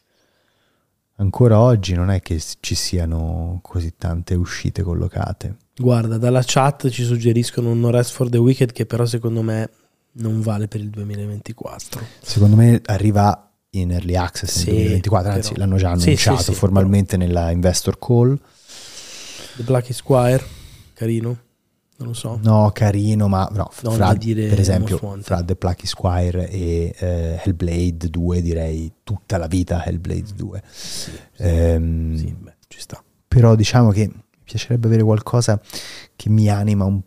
ancora oggi non è che ci siano così tante uscite collocate. Guarda, dalla chat ci suggeriscono un No Rest for the Wicked che però secondo me non vale per il 2024. Secondo me arriva in early access nel Sì, 2024, anzi però- l'hanno già annunciato sì, sì, formalmente nella investor call. The Black Squire, carino. Non lo so. No, carino, ma no, Non fra, dire per esempio fra The Plucky Squire e eh, Hellblade 2 direi tutta la vita Hellblade 2. Sì, sì, Ehm, beh, ci sta. Però diciamo che mi piacerebbe avere qualcosa che mi anima un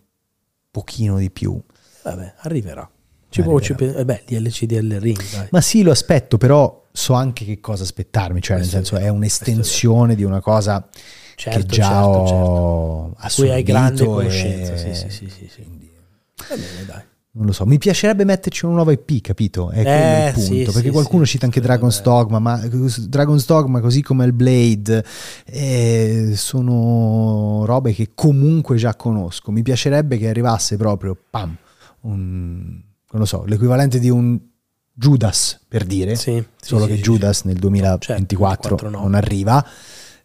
pochino di più. Vabbè, arriverà. Ci può, ci eh beh, DLC del Ring, dai. Ma sì, lo aspetto, però so anche che cosa aspettarmi, cioè nel Questo è senso è un'estensione di una cosa Certo, che già certo, ho certo. Di cui hai grande assorbito e- conoscenza. Sì, sì, sì, sì, sì. Va bene, dai. non lo so, mi piacerebbe metterci una nuova IP, capito? È quello Eh, il punto, sì, perché sì, qualcuno sì, cita anche Dragon's. Dogma, ma Dragon's Dogma così come il Blade eh, sono robe che comunque già conosco. Mi piacerebbe che arrivasse proprio, pam, un, non lo so, l'equivalente di un Judas, per dire, Sì, solo sì, che sì, Judas nel 2024 24 no. non arriva.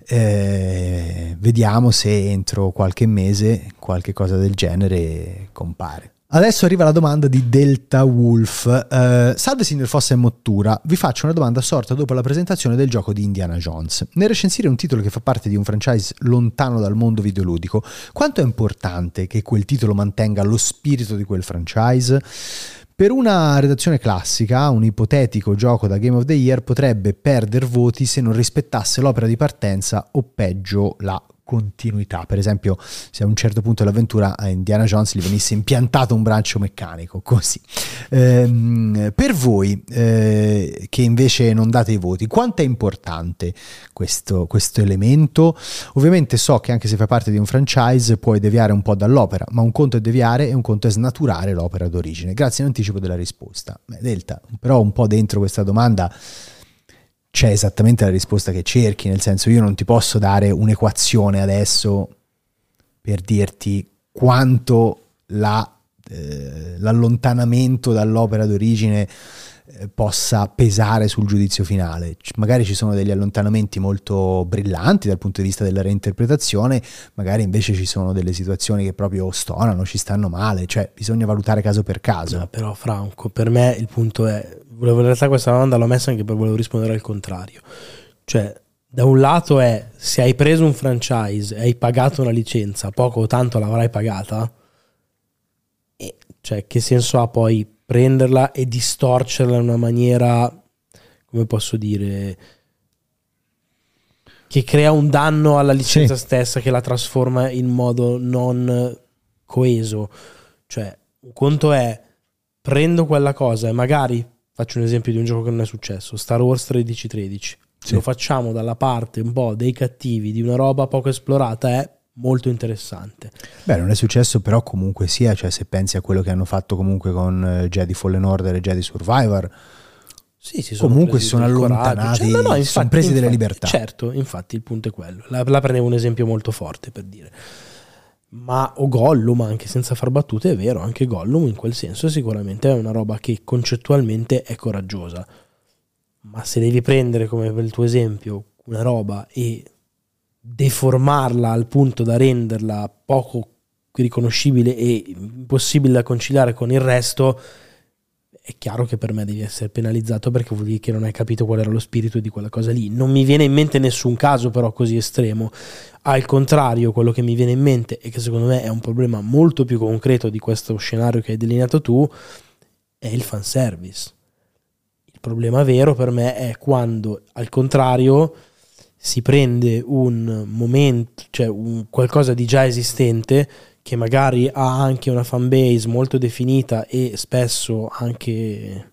Eh, vediamo se entro qualche mese qualche cosa del genere compare. Adesso arriva la domanda di Delta Wolf. Eh, salve signor Fossa e Mottura, vi faccio una domanda sorta dopo la presentazione del gioco di Indiana Jones. Nel recensire un titolo che fa parte di un franchise lontano dal mondo videoludico, quanto è importante che quel titolo mantenga lo spirito di quel franchise? Per una redazione classica, un ipotetico gioco da Game of the Year potrebbe perdere voti se non rispettasse l'opera di partenza o peggio la continuità. Per esempio, se a un certo punto dell'avventura a Indiana Jones gli venisse impiantato un braccio meccanico, così. Ehm, per voi eh, che invece non date i voti, quanto è importante questo, questo elemento? Ovviamente so che anche se fai parte di un franchise puoi deviare un po' dall'opera, ma un conto è deviare e un conto è snaturare l'opera d'origine. Grazie in anticipo della risposta. Beh, Delta, però un po' dentro questa domanda c'è esattamente la risposta che cerchi, nel senso io non ti posso dare un'equazione adesso per dirti quanto la, eh, l'allontanamento dall'opera d'origine possa pesare sul giudizio finale. Magari ci sono degli allontanamenti molto brillanti dal punto di vista della reinterpretazione, magari invece ci sono delle situazioni che proprio stonano, ci stanno male, cioè bisogna valutare caso per caso. No, però Franco, per me il punto è, volevo in realtà questa domanda l'ho messa anche per volevo rispondere al contrario. Cioè, da un lato è se hai preso un franchise e hai pagato una licenza, poco o tanto l'avrai pagata, e, cioè che senso ha poi prenderla e distorcerla in una maniera, come posso dire, che crea un danno alla licenza Sì. stessa, che la trasforma in modo non coeso. Cioè, un conto è prendo quella cosa e magari faccio un esempio di un gioco che non è successo, Star Wars 1313. Sì. Lo facciamo dalla parte un po' dei cattivi, di una roba poco esplorata, è molto interessante. Beh, non è successo, però comunque sia, cioè se pensi a quello che hanno fatto comunque con eh, Jedi Fallen Order e Jedi Survivor, Sì, si Comunque presi si sono allontanati, si sono presi delle infatti- libertà. Certo, infatti il punto è quello. La, la prendevo un esempio molto forte per dire. Ma o Gollum, anche senza far battute, è vero, anche Gollum in quel senso sicuramente è una roba che concettualmente è coraggiosa. Ma se devi prendere come per il tuo esempio una roba e deformarla al punto da renderla poco riconoscibile e impossibile da conciliare con il resto, è chiaro che per me devi essere penalizzato perché vuol dire che non hai capito qual era lo spirito di quella cosa lì. Non mi viene in mente nessun caso però così estremo. Al contrario, quello che mi viene in mente e che secondo me è un problema molto più concreto di questo scenario che hai delineato tu è il fanservice. Il problema vero per me è quando al contrario si prende un momento, cioè un qualcosa di già esistente che magari ha anche una fanbase molto definita e spesso anche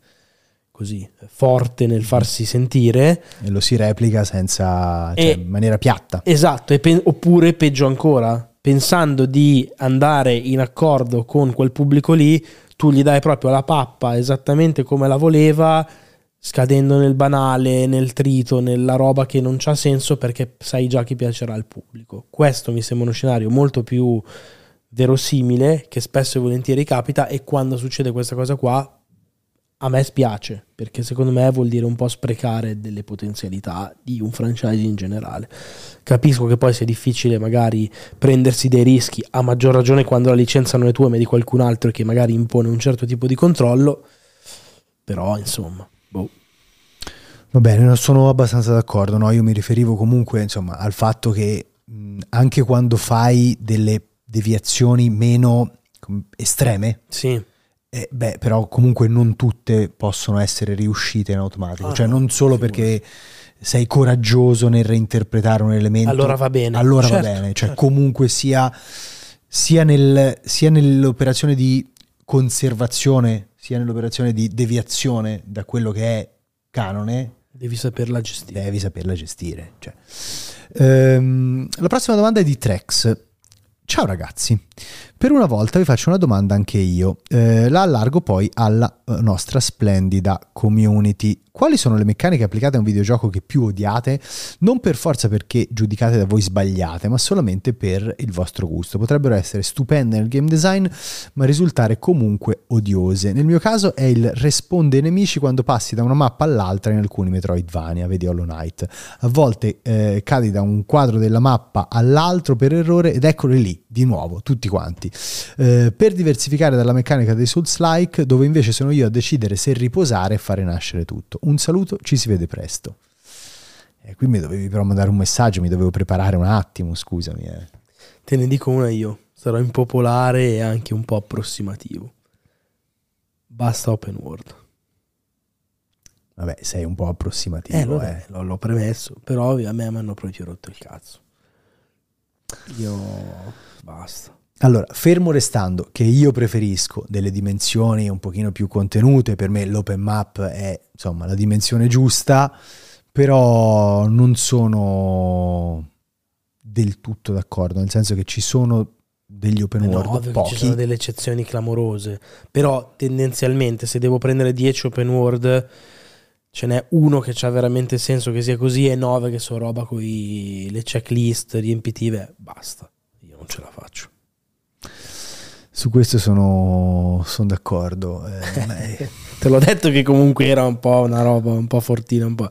così forte nel farsi sentire. E lo si replica senza, cioè, E- in maniera piatta. Esatto, e pe- oppure peggio ancora, pensando di andare in accordo con quel pubblico lì, tu gli dai proprio la pappa esattamente come la voleva, scadendo nel banale, nel trito, nella roba che non c'ha senso perché sai già chi piacerà al pubblico. Questo mi sembra uno scenario molto più verosimile che spesso e volentieri capita e quando succede questa cosa qua a me spiace perché secondo me vuol dire un po' sprecare delle potenzialità di un franchise in generale. Capisco che poi sia difficile magari prendersi dei rischi, a maggior ragione quando la licenza non è tua ma è di qualcun altro che magari impone un certo tipo di controllo, però insomma, boh. Va bene, non sono abbastanza d'accordo. No? Io mi riferivo comunque insomma, al fatto che mh, anche quando fai delle deviazioni meno estreme, Sì, eh, beh, però comunque non tutte possono essere riuscite in automatico. Ah, cioè, no, non solo perché sei coraggioso nel reinterpretare un elemento. Allora va bene. Allora Certo, va bene. Cioè, certo. comunque sia, sia, nel- sia nell'operazione di conservazione, sia nell'operazione di deviazione da quello che è canone, devi saperla gestire. devi saperla gestire. Cioè. Ehm, la prossima domanda è di Trex. Ciao ragazzi, per una volta vi faccio una domanda anche io, Eh, la allargo poi alla eh, nostra splendida community. Quali sono le meccaniche applicate a un videogioco che più odiate? Non per forza perché giudicate da voi sbagliate, ma solamente per il vostro gusto. Potrebbero essere stupende nel game design, ma risultare comunque odiose. Nel mio caso è il responde ai nemici quando passi da una mappa all'altra in alcuni Metroidvania, vedi Hollow Knight. A volte eh, cadi da un quadro della mappa all'altro per errore ed eccoli lì, di nuovo, tutti quanti. Eh, per diversificare dalla meccanica dei Souls-like, dove invece sono io a decidere se riposare e fare nascere tutto. Un saluto, ci si vede presto. E qui mi dovevi però mandare un messaggio, mi dovevo preparare un attimo, scusami. eh. Te ne dico una io, sarò impopolare e anche un po' approssimativo. Basta open world. Vabbè, sei un po' approssimativo. Eh, Eh, vabbè, l'ho, l'ho premesso, però a me mi hanno proprio rotto il cazzo. Io basta. Allora, fermo restando che io preferisco delle dimensioni un pochino più contenute, per me l'open map è insomma la dimensione giusta, però non sono del tutto d'accordo, nel senso che ci sono degli open Eh no, world, che pochi, ci sono delle eccezioni clamorose, però tendenzialmente se devo prendere 10 open world ce n'è uno che c'ha veramente senso che sia così e 9 che sono roba con le checklist riempitive, basta, io non ce la faccio. Su questo sono, sono d'accordo. eh, <laughs> Te l'ho detto che comunque era un po' una roba un po' fortina, un po'.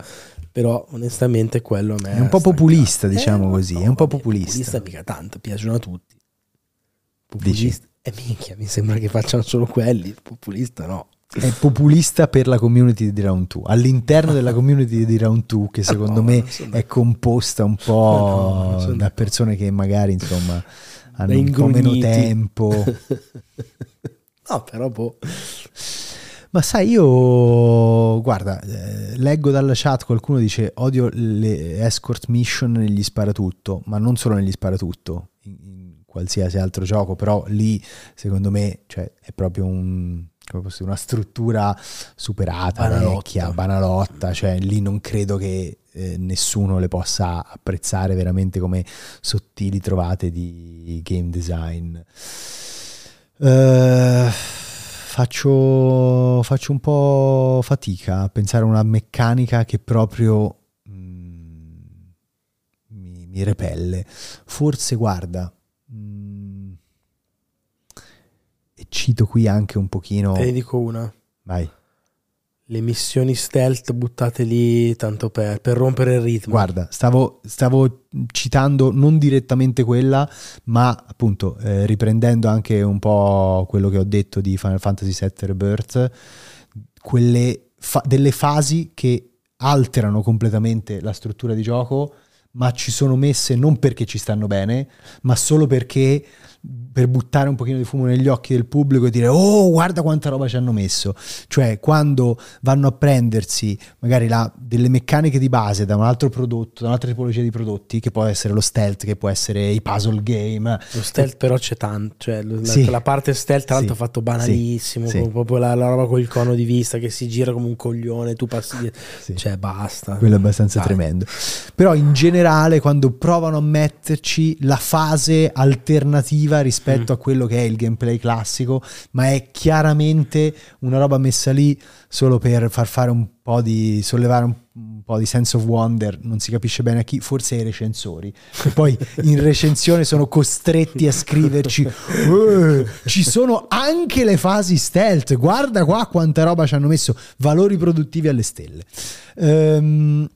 Però onestamente quello a me È un po' populista, diciamo no, così, no, è un po' populista. Populista mica tanto, piacciono a tutti. Populista. E minchia, mi sembra che facciano solo quelli. Populista no. è populista per la community di Round 2 all'interno della community di Round 2 che <laughs> secondo No, me è composta un po' <laughs> No, da persone che magari insomma hanno un po' meno tempo <laughs> no, però boh. ma sai io guarda eh, leggo dalla chat qualcuno dice odio le escort mission negli sparatutto ma non solo negli sparatutto in, in qualsiasi altro gioco però lì secondo me cioè, è proprio un come posso dire, una struttura superata, Banalotta. vecchia, banalotta, cioè lì non credo che eh, nessuno le possa apprezzare veramente come sottili trovate di game design. Eh, faccio, faccio un po' fatica a pensare a una meccanica che proprio mm, mi, mi repelle. Forse, guarda, mm, e cito qui anche un pochino... Te ne dico una. Vai. Le missioni stealth buttate lì tanto per, per rompere il ritmo. Guarda, stavo, stavo citando non direttamente quella, ma appunto eh, riprendendo anche un po' quello che ho detto di Final Fantasy VII Rebirth, quelle fa- delle fasi che alterano completamente la struttura di gioco, ma ci sono messe non perché ci stanno bene, ma solo perché per buttare un pochino di fumo negli occhi del pubblico e dire oh guarda quanta roba ci hanno messo cioè quando vanno a prendersi magari la, delle meccaniche di base da un altro prodotto da un'altra tipologia di prodotti che può essere lo stealth che può essere i puzzle game lo stealth però c'è tanto cioè la, Sì. la parte stealth tra l'altro Sì. fatto banalissimo Sì. proprio la, la roba con il cono di vista che si gira come un coglione tu passi dietro cioè basta quello è abbastanza Dai. tremendo però in generale quando provano a metterci la fase alternativa rispetto Mm. a quello che è il gameplay classico ma è chiaramente una roba messa lì solo per far fare un po' di sollevare un, un po' di sense of wonder non si capisce bene a chi forse ai recensori e poi in <laughs> recensione sono costretti a scriverci "Eh, ci sono anche le fasi stealth guarda qua quanta roba ci hanno messo valori produttivi alle stelle Ehm,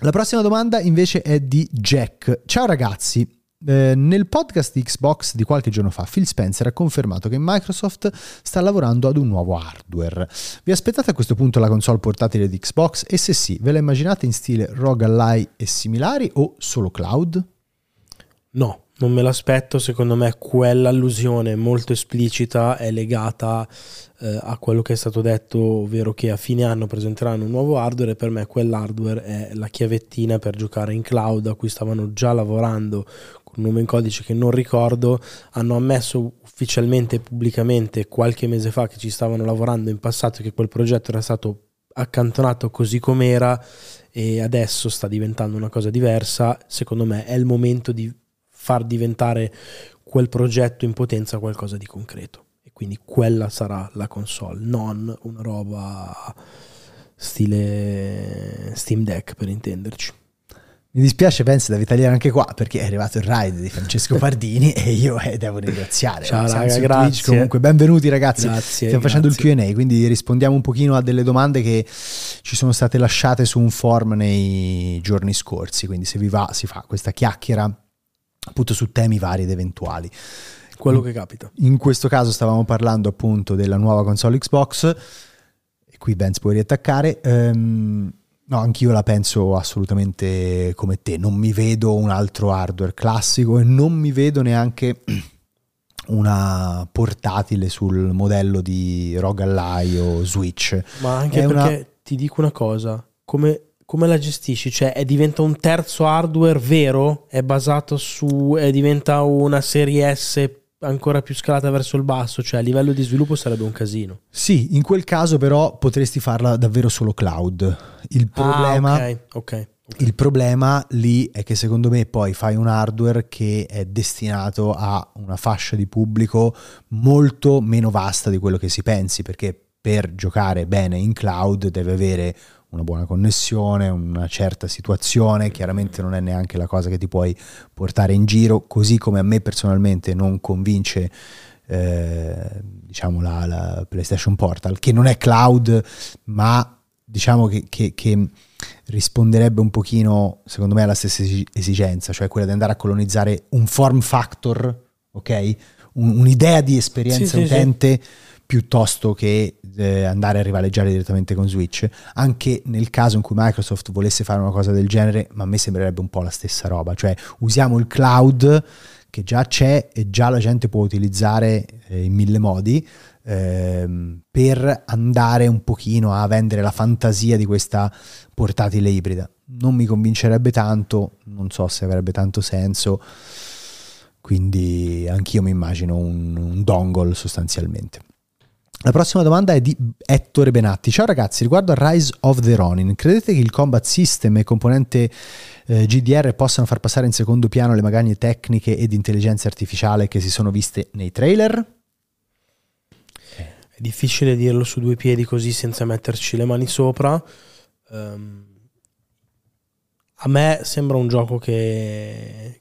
la prossima domanda invece è di Jack. Ciao ragazzi. Eh, nel podcast di Xbox di qualche giorno fa, Phil Spencer ha confermato che Microsoft sta lavorando ad un nuovo hardware. Vi aspettate a questo punto la console portatile di Xbox? E se sì, ve la immaginate in stile Rogue Ally e similari o solo cloud? No, non me l'aspetto, secondo me quell'allusione molto esplicita è legata eh, a quello che è stato detto, ovvero che a fine anno presenteranno un nuovo hardware e per me quell'hardware è la chiavettina per giocare in cloud a cui stavano già lavorando un nome in codice che non ricordo, hanno ammesso ufficialmente e pubblicamente qualche mese fa che ci stavano lavorando in passato e che quel progetto era stato accantonato così com'era e adesso sta diventando una cosa diversa, secondo me è il momento di far diventare quel progetto in potenza qualcosa di concreto. E quindi quella sarà la console, non una roba stile Steam Deck per intenderci. Mi dispiace, penso, devi tagliare anche qua perché è arrivato il ride di Francesco <laughs> Pardini e io eh, devo ringraziare. Ciao, Siamo raga, grazie. Twitch, comunque, benvenuti ragazzi. Grazie, Stiamo facendo il grazie. QA, quindi rispondiamo un pochino a delle domande che ci sono state lasciate su un forum nei giorni scorsi. Quindi, se vi va, si fa questa chiacchiera appunto su temi vari ed eventuali. Quello che capita. In questo caso stavamo parlando appunto della nuova console Xbox e qui Benz puoi riattaccare. Ehm, no, anch'io la penso assolutamente come te, non mi vedo un altro hardware classico e non mi vedo neanche <clears throat> una portatile sul modello di ROG Ally o Switch. Ma anche È perché una- ti dico una cosa, come, come la gestisci? Cioè, è diventa un terzo hardware vero? È basato su. È diventa una serie S ancora più scalata verso il basso? Cioè, a livello di sviluppo sarebbe un casino. Sì, in quel caso però potresti farla davvero solo cloud. Il problema Ah, ok, ok. Il problema lì è che secondo me poi fai un hardware che è destinato a una fascia di pubblico molto meno vasta di quello che si pensi, perché per giocare bene in cloud deve avere una buona connessione, una certa situazione, chiaramente non è neanche la cosa che ti puoi portare in giro, così come a me personalmente non convince eh, diciamo la, la PlayStation Portal, che non è cloud, ma diciamo che, che- che risponderebbe un pochino, secondo me, alla stessa esi- esigenza, cioè quella di andare a colonizzare un form factor, ok? Un- un'idea di esperienza Sì, sì, utente piuttosto che eh, andare a rivaleggiare direttamente con Switch, anche nel caso in cui Microsoft volesse fare una cosa del genere, ma a me sembrerebbe un po' la stessa roba, cioè usiamo il cloud che già c'è e già la gente può utilizzare eh, in mille modi ehm, per andare un pochino a vendere la fantasia di questa portatile ibrida. Non mi convincerebbe tanto, non so se avrebbe tanto senso, quindi anch'io mi immagino un, un dongle sostanzialmente. La prossima domanda è di Ettore Benatti. Ciao ragazzi, riguardo a Rise of the Ronin, credete che il combat system e componente eh, GDR possano far passare in secondo piano le magagne tecniche ed intelligenza artificiale che si sono viste nei trailer? È difficile dirlo su due piedi così senza metterci le mani sopra. Ehm, a me sembra un gioco che,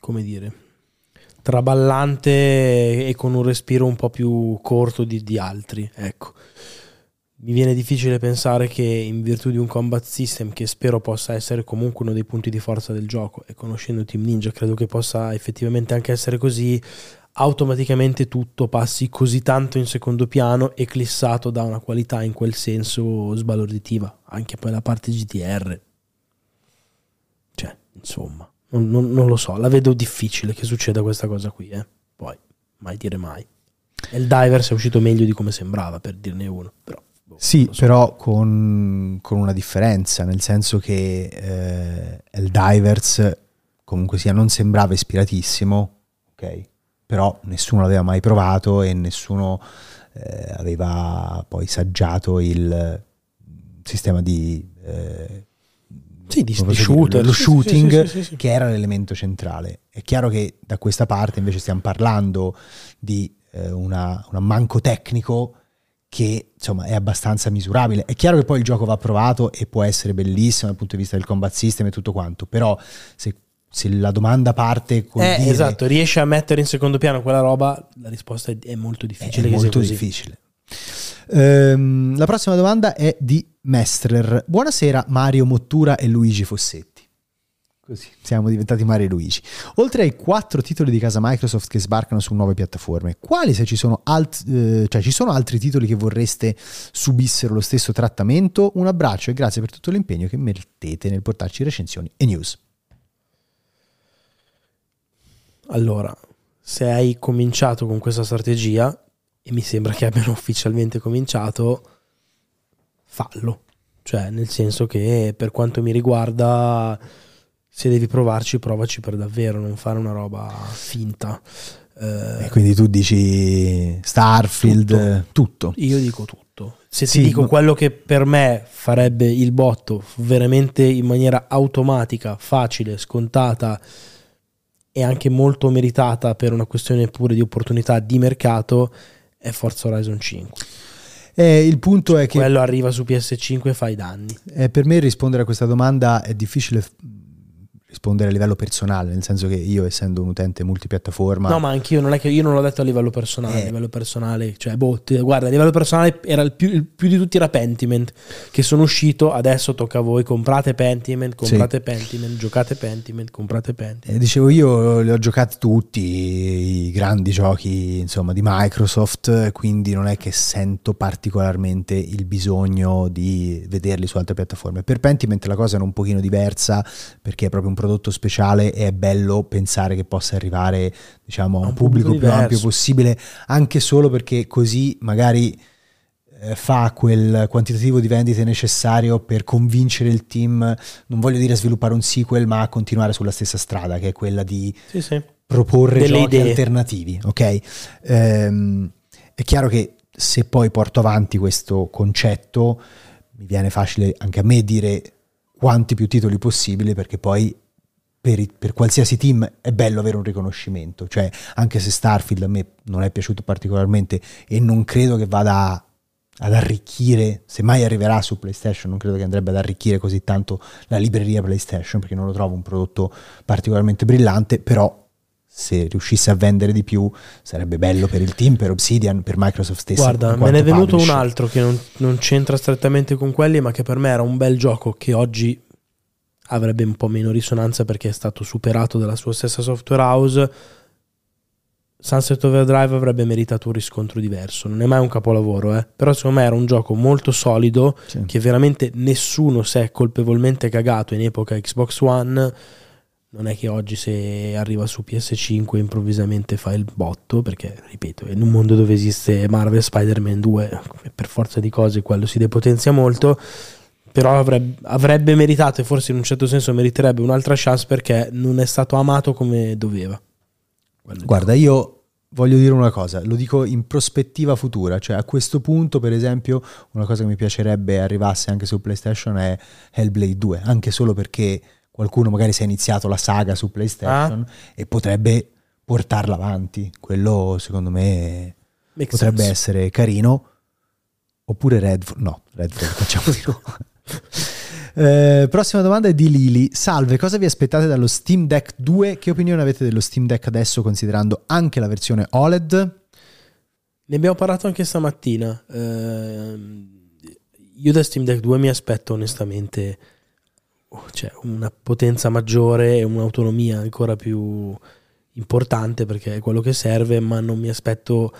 come dire, traballante e con un respiro un po' più corto di, di altri. Ecco. Mi viene difficile pensare che in virtù di un combat system che spero possa essere comunque uno dei punti di forza del gioco e conoscendo Team Ninja credo che possa effettivamente anche essere così automaticamente tutto passi così tanto in secondo piano eclissato da una qualità in quel senso sbalorditiva anche poi la parte GTR cioè insomma non, non- non lo so la vedo difficile che succeda questa cosa qui eh. poi mai dire mai. E il Divers è uscito meglio di come sembrava, per dirne uno. Però, boh, Sì, so. però con, con una differenza, nel senso che eh, il Divers comunque sia non sembrava ispiratissimo, ok? Però nessuno l'aveva mai provato e nessuno eh, aveva poi saggiato il sistema di... eh, Sì, di, di shooter. lo shooting sì, sì, che era l'elemento centrale. È chiaro che da questa parte invece stiamo parlando di eh, una, un ammanco tecnico che insomma è abbastanza misurabile. È chiaro che poi il gioco va provato e può essere bellissimo dal punto di vista del combat system e tutto quanto, però se, se la domanda parte con Eh, dire- esatto, riesci a mettere in secondo piano quella roba, la risposta è, è molto è difficile. sia molto così. difficile. Ehm, la prossima domanda è di Mestrer. Buonasera Mario Mottura e Luigi Fossetti. Così siamo diventati Mario e Luigi. Oltre ai quattro titoli di casa Microsoft che sbarcano su nuove piattaforme, quali se ci sono, alt- eh, cioè, ci sono altri titoli che vorreste subissero lo stesso trattamento? Un abbraccio e grazie per tutto l'impegno che mettete nel portarci recensioni e news. Allora, se hai cominciato con questa strategia, e mi sembra che abbiano ufficialmente cominciato, fallo. Cioè, nel senso che per quanto mi riguarda, se devi provarci, provaci per davvero, non fare una roba finta. Eh, E quindi tu dici Starfield, Tutto. tutto. Io dico tutto. Se Sì, ti dico ma- quello che per me farebbe il botto veramente in maniera automatica, facile, scontata e anche molto meritata per una questione pure di opportunità di mercato, è Forza Horizon 5. Eh, il punto è che Quello arriva su PS5 e fa i danni. Eh, per me rispondere a questa domanda è difficile rispondere a livello personale, nel senso che io essendo un utente multipiattaforma No, ma anch'io non è che io non l'ho detto a livello personale. Eh. A livello personale, cioè, boh, ti- guarda, a livello personale era il più, il più di tutti era Pentiment. Che sono uscito, adesso tocca a voi. Comprate Pentiment, comprate Pentiment, giocate Pentiment, comprate Pentiment. Eh, dicevo io li ho giocati tutti i grandi giochi insomma di Microsoft quindi non è che sento particolarmente il bisogno di vederli su altre piattaforme per Pentiment la cosa è un pochino diversa perché è proprio un prodotto speciale e è bello pensare che possa arrivare diciamo a un pubblico pubblico più ampio possibile anche solo perché così magari eh, fa quel quantitativo di vendite necessario per convincere il team, non voglio dire a sviluppare un sequel, ma continuare sulla stessa strada, che è quella di Sì, sì. proporre Delle giochi idee. alternativi, ok? Ehm, è chiaro che se poi porto avanti questo concetto, mi viene facile anche a me dire quanti più titoli possibile, perché poi per, i- per qualsiasi team è bello avere un riconoscimento, cioè anche se Starfield a me non è piaciuto particolarmente e non credo che vada ad arricchire, se mai arriverà su PlayStation, non credo che andrebbe ad arricchire così tanto la libreria PlayStation perché non lo trovo un prodotto particolarmente brillante, però se riuscisse a vendere di più sarebbe bello per il team, per Obsidian, per Microsoft stessa. Guarda, me ne è venuto un publisher. altro che non, non c'entra strettamente con quelli, ma che per me era un bel gioco che oggi avrebbe un po' meno risonanza perché è stato superato dalla sua stessa software house. Sunset Overdrive avrebbe meritato un riscontro diverso. Non è mai un capolavoro, eh? però secondo me era un gioco molto solido Sì. che veramente nessuno si è colpevolmente cagato in epoca Xbox One. Non è che oggi se arriva su PS5 improvvisamente fa il botto, perché ripeto, in un mondo dove esiste Marvel Spider-Man 2, per forza di cose quello si depotenzia molto, però avrebbe, avrebbe meritato e forse in un certo senso meriterebbe un'altra chance perché non è stato amato come doveva. Quello Guarda, io voglio dire una cosa, lo dico in prospettiva futura, cioè a questo punto, per esempio, una cosa che mi piacerebbe arrivasse anche su PlayStation è Hellblade 2, anche solo perché qualcuno magari si è iniziato la saga su PlayStation e potrebbe portarla avanti. Quello secondo me Makes potrebbe sense. essere carino. Oppure Redfall, no, Redfall facciamo di nuovo. Eh, prossima domanda è di Lili. Salve, cosa vi aspettate dallo Steam Deck 2? Che opinione avete dello Steam Deck adesso considerando anche la versione OLED? Ne abbiamo parlato anche stamattina. Ehm, io da Steam Deck 2 mi aspetto onestamente cioè, una potenza maggiore e un'autonomia ancora più importante perché è quello che serve, ma non mi aspetto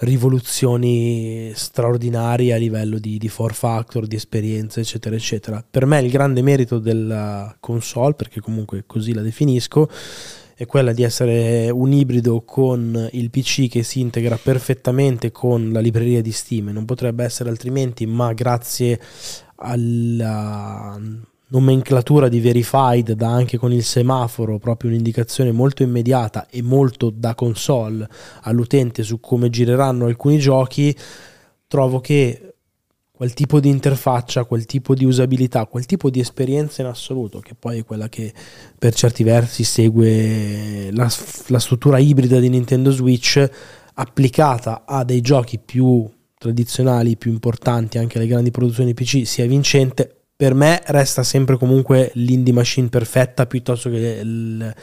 rivoluzioni straordinarie a livello di, di form factor, di esperienza, eccetera, eccetera. Per me il grande merito della console, perché comunque così la definisco, è quella di essere un ibrido con il PC che si integra perfettamente con la libreria di Steam. Non potrebbe essere altrimenti, ma grazie alla nomenclatura di verified dà anche con il semaforo proprio un'indicazione molto immediata e molto da console all'utente su come gireranno alcuni giochi trovo che quel tipo di interfaccia, quel tipo di usabilità, quel tipo di esperienza in assoluto, che poi è quella che per certi versi segue la, la struttura ibrida di Nintendo Switch applicata a dei giochi più tradizionali, più importanti, anche alle grandi produzioni PC, sia vincente. Per me resta sempre comunque l'indie machine perfetta piuttosto che il,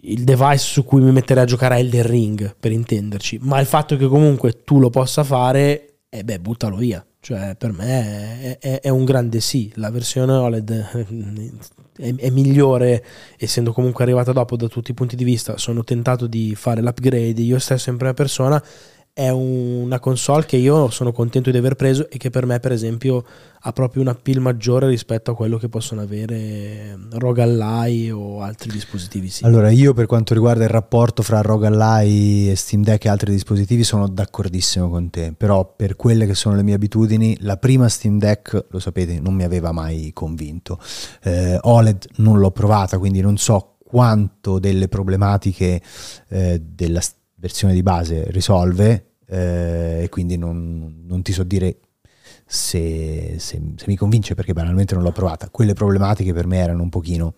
il device su cui mi metterei a giocare a Elden Ring, per intenderci. Ma il fatto che comunque tu lo possa fare eh beh, buttalo via. Cioè, per me è, è, è, un grande sì. La versione OLED è, è, migliore, essendo comunque arrivata dopo da tutti i punti di vista. Sono tentato di fare l'upgrade io stesso in prima persona è una console che io sono contento di aver preso e che per me per esempio ha proprio un appeal maggiore rispetto a quello che possono avere ROG Ally o altri dispositivi sì. Allora io per quanto riguarda il rapporto fra ROG Ally e Steam Deck e altri dispositivi sono d'accordissimo con te però per quelle che sono le mie abitudini la prima Steam Deck lo sapete non mi aveva mai convinto eh, OLED non l'ho provata quindi non so quanto delle problematiche eh, della versione di base risolve eh, e quindi non, non, ti so dire se, se, se, mi convince perché banalmente non l'ho provata. Quelle problematiche per me erano un pochino,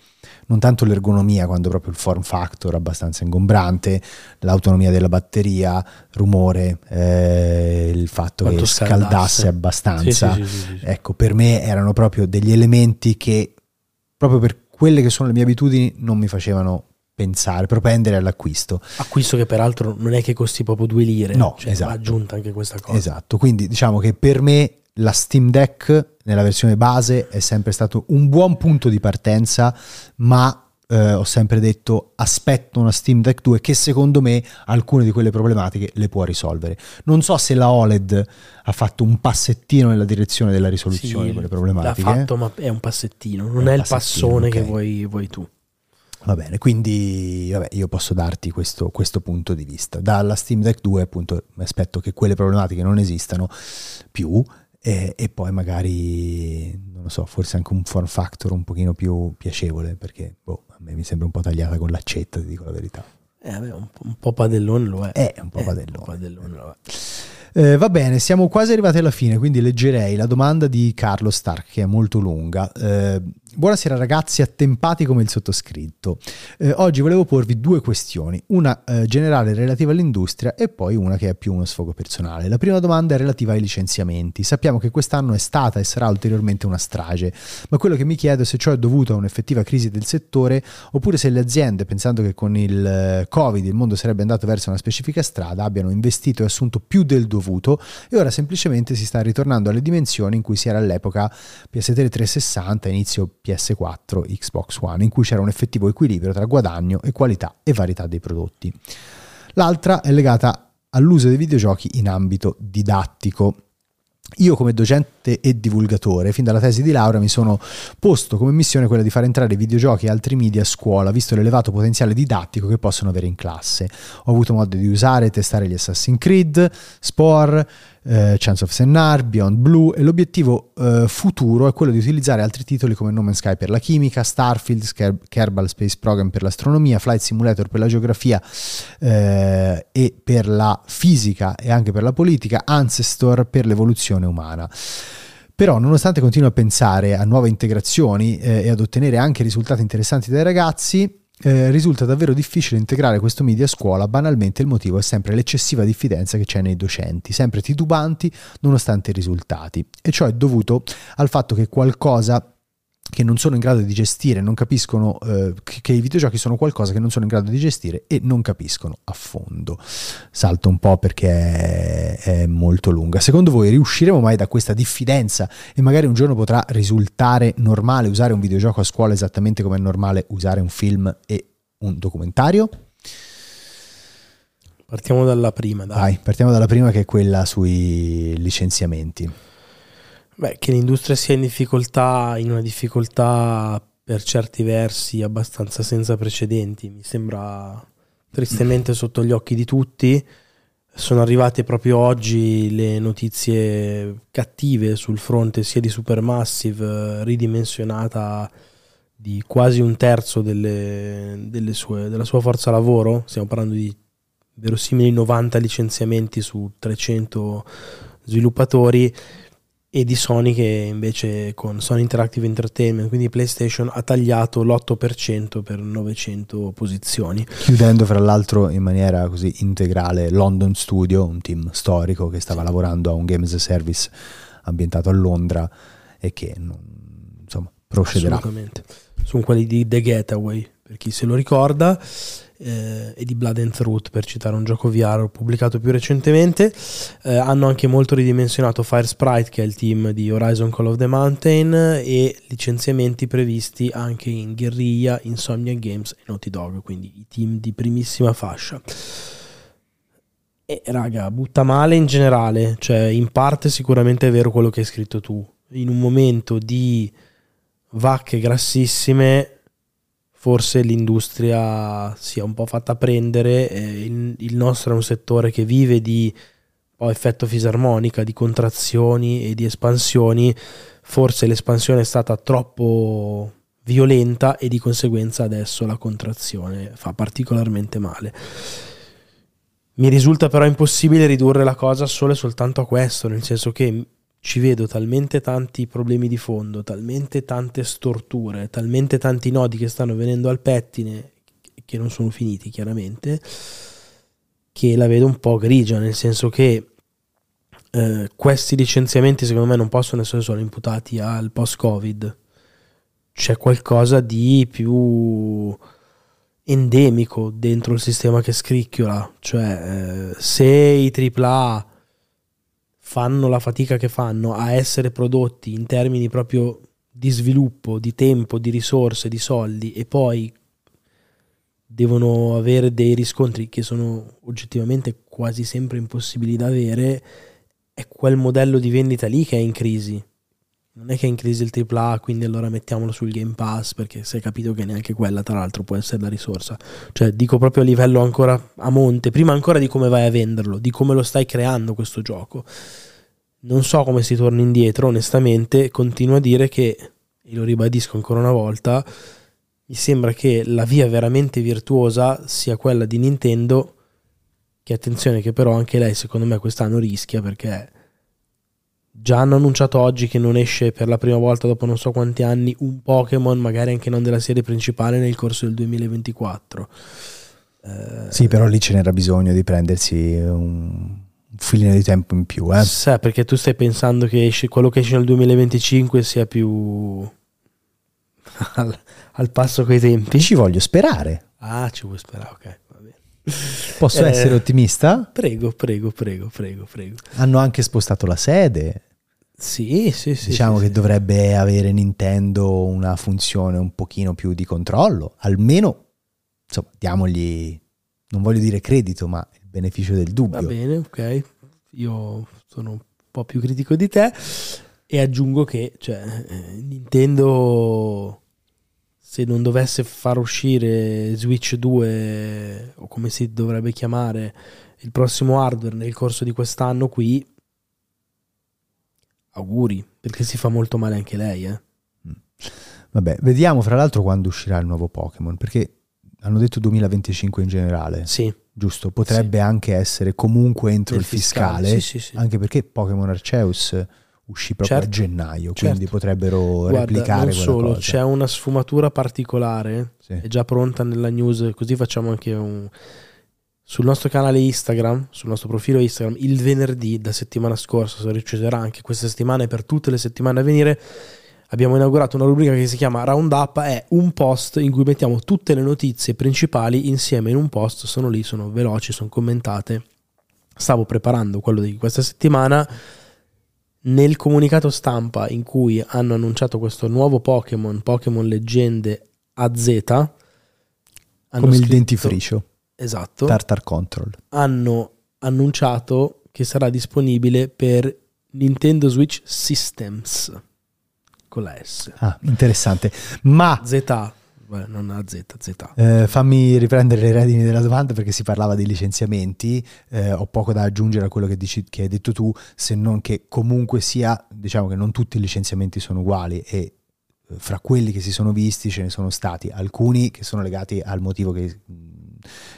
non tanto l'ergonomia quando proprio il form factor abbastanza ingombrante, l'autonomia della batteria, rumore, eh, il fatto Quanto che scaldasse, scaldasse abbastanza. Sì, sì, sì, ecco, per me erano proprio degli elementi che proprio per quelle che sono le mie abitudini non mi facevano pensare, propendere all'acquisto. Acquisto che peraltro non è che costi proprio due lire, no, cioè, esatto. aggiunta anche questa cosa. Esatto, quindi diciamo che per me la Steam Deck nella versione base è sempre stato un buon punto di partenza, ma eh, ho sempre detto aspetto una Steam Deck 2 che secondo me alcune di quelle problematiche le può risolvere. Non so se la OLED ha fatto un passettino nella direzione della risoluzione sì, di quelle problematiche. L'ha fatto, ma è un passettino, non è, è il passone okay. che vuoi, vuoi tu. Va bene, quindi vabbè, io posso darti questo, questo, punto di vista. Dalla Steam Deck 2 appunto mi aspetto che quelle problematiche non esistano più e, e, poi magari, non lo so, forse anche un form factor un pochino più piacevole perché boh, a me mi sembra un po' tagliata con l'accetta, ti dico la verità. Eh, vabbè, un, un po' padellone lo è. Eh, un po' eh, padellone. Un po padellone lo è. Eh, va bene, siamo quasi arrivati alla fine, quindi leggerei la domanda di Carlo Stark, che è molto lunga. Eh, Buonasera ragazzi, attempati come il sottoscritto. Eh, oggi volevo porvi due questioni, una eh, generale relativa all'industria e poi una che è più uno sfogo personale. La prima domanda è relativa ai licenziamenti. Sappiamo che quest'anno è stata e sarà ulteriormente una strage, ma quello che mi chiedo è se ciò è dovuto a un'effettiva crisi del settore oppure se le aziende, pensando che con il eh, Covid il mondo sarebbe andato verso una specifica strada, abbiano investito e assunto più del dovuto e ora semplicemente si sta ritornando alle dimensioni in cui si era all'epoca PS3 360, inizio PS4, Xbox One, in cui c'era un effettivo equilibrio tra guadagno e qualità e varietà dei prodotti. L'altra è legata all'uso dei videogiochi in ambito didattico. Io come docente e divulgatore, fin dalla tesi di laurea, mi sono posto come missione quella di far entrare videogiochi e altri media a scuola, visto l'elevato potenziale didattico che possono avere in classe. Ho avuto modo di usare e testare gli Assassin's Creed, Spore, eh, Chance of Sennar, Beyond Blue e l'obiettivo eh, futuro è quello di utilizzare altri titoli come No Man's Sky per la chimica, Starfield, Kerbal Space Program per l'astronomia, Flight Simulator per la geografia eh, e per la fisica e anche per la politica, Ancestor per l'evoluzione umana. Però, nonostante continuo a pensare a nuove integrazioni eh, e ad ottenere anche risultati interessanti dai ragazzi, eh, risulta davvero difficile integrare questo media a scuola, banalmente il motivo è sempre l'eccessiva diffidenza che c'è nei docenti, sempre titubanti nonostante i risultati. E ciò è dovuto al fatto che qualcosa che non sono in grado di gestire, non capiscono eh, che i videogiochi sono qualcosa che non sono in grado di gestire e non capiscono a fondo. Salto un po' perché è, è molto lunga. Secondo voi riusciremo mai da questa diffidenza e magari un giorno potrà risultare normale usare un videogioco a scuola esattamente come è normale usare un film e un documentario? Partiamo dalla prima, dai. Vai, partiamo dalla prima che è quella sui licenziamenti. Beh, che l'industria sia in difficoltà, in una difficoltà per certi versi abbastanza senza precedenti. Mi sembra tristemente <clears throat> sotto gli occhi di tutti. Sono arrivate proprio oggi le notizie cattive sul fronte sia di Supermassive, eh, ridimensionata di quasi un terzo delle, delle sue, della sua forza lavoro. Stiamo parlando di verosimili 90 licenziamenti su 300 sviluppatori e di Sony che invece con Sony Interactive Entertainment, quindi PlayStation, ha tagliato l'8% per 900 posizioni. Chiudendo fra l'altro in maniera così integrale London Studio, un team storico che stava lavorando a un game as a service ambientato a Londra e che insomma procederà. Assolutamente. Sono quelli di The Getaway, per chi se lo ricorda eh, e di Blood and Truth per citare un gioco VR pubblicato più recentemente. Eh, hanno anche molto ridimensionato Fire Sprite che è il team di Horizon Call of the Mountain e licenziamenti previsti anche in Guerrilla, Insomnia Games e Naughty Dog quindi i team di primissima fascia. E raga butta male in generale cioè in parte sicuramente è vero quello che hai scritto tu. In un momento di vacche grassissime forse l'industria si è un po' fatta prendere, eh, il, il, nostro è un settore che vive di oh, effetto fisarmonica, di contrazioni e di espansioni, forse l'espansione è stata troppo violenta e di conseguenza adesso la contrazione fa particolarmente male. Mi risulta però impossibile ridurre la cosa solo e soltanto a questo, nel senso che ci vedo talmente tanti problemi di fondo, talmente tante storture, talmente tanti nodi che stanno venendo al pettine, che non sono finiti chiaramente, che la vedo un po' grigia, nel senso che eh, questi licenziamenti secondo me non possono essere solo imputati al post-Covid, c'è qualcosa di più endemico dentro il sistema che scricchiola, cioè eh, se i AAA fanno la fatica che fanno a essere prodotti in termini proprio di sviluppo, di tempo, di risorse, di soldi e poi devono avere dei riscontri che sono oggettivamente quasi sempre impossibili da avere, è quel modello di vendita lì che è in crisi. Non è che è in crisi il AAA, quindi allora mettiamolo sul Game Pass, perché si è capito che neanche quella, tra l'altro, può essere la risorsa. Cioè, dico proprio a livello ancora a monte, prima ancora di come vai a venderlo, di come lo stai creando questo gioco. Non so come si torna indietro, onestamente, continuo a dire che, e lo ribadisco ancora una volta, mi sembra che la via veramente virtuosa sia quella di Nintendo, che attenzione che però anche lei secondo me quest'anno rischia perché già hanno annunciato oggi che non esce per la prima volta dopo non so quanti anni un Pokémon, magari anche non della serie principale nel corso del 2024. Eh, sì, però lì ce n'era bisogno di prendersi un filino di tempo in più. Eh? Sì, perché tu stai pensando che esce, quello che esce nel 2025 sia più <laughs> al, al passo coi tempi. Ci voglio sperare. Ah, ci vuoi sperare, ok. Posso eh, essere ottimista? Prego, prego, prego, prego, prego. Hanno anche spostato la sede. Sì, sì, sì. Diciamo sì, che sì. dovrebbe avere Nintendo una funzione un pochino più di controllo. Almeno, insomma, diamogli, non voglio dire credito, ma beneficio del dubbio. Va bene, ok. Io sono un po' più critico di te e aggiungo che cioè, eh, Nintendo se non dovesse far uscire Switch 2 o come si dovrebbe chiamare il prossimo hardware nel corso di quest'anno qui auguri perché si fa molto male anche lei eh. Mm. vabbè vediamo fra l'altro quando uscirà il nuovo Pokémon perché hanno detto 2025 in generale sì giusto? Potrebbe sì. anche essere comunque entro Del il fiscale, fiscale sì, sì, anche perché Pokémon Arceus uscì proprio certo, a gennaio, certo. quindi potrebbero Guarda, replicare non solo, cosa. c'è una sfumatura particolare, è già pronta nella news, così facciamo anche un sul nostro canale Instagram, sul nostro profilo Instagram, il venerdì da settimana scorsa, se riuscirà anche questa settimana e per tutte le settimane a venire, abbiamo inaugurato una rubrica che si chiama Roundup, è un post in cui mettiamo tutte le notizie principali insieme in un post, sono lì, sono veloci, sono commentate. Stavo preparando quello di questa settimana. Nel comunicato stampa in cui hanno annunciato questo nuovo Pokémon, Pokémon Leggende AZ, come il dentifricio. Esatto. Tartar Control. Hanno annunciato che sarà disponibile per Nintendo Switch Systems con la S. Ah, interessante. Ma Z, Beh, non a Z, Z. Eh, fammi riprendere le redini della domanda perché si parlava di licenziamenti. Eh, ho poco da aggiungere a quello che, dici, che, hai detto tu, se non che comunque sia, diciamo che non tutti i licenziamenti sono uguali e eh, fra quelli che si sono visti ce ne sono stati alcuni che sono legati al motivo che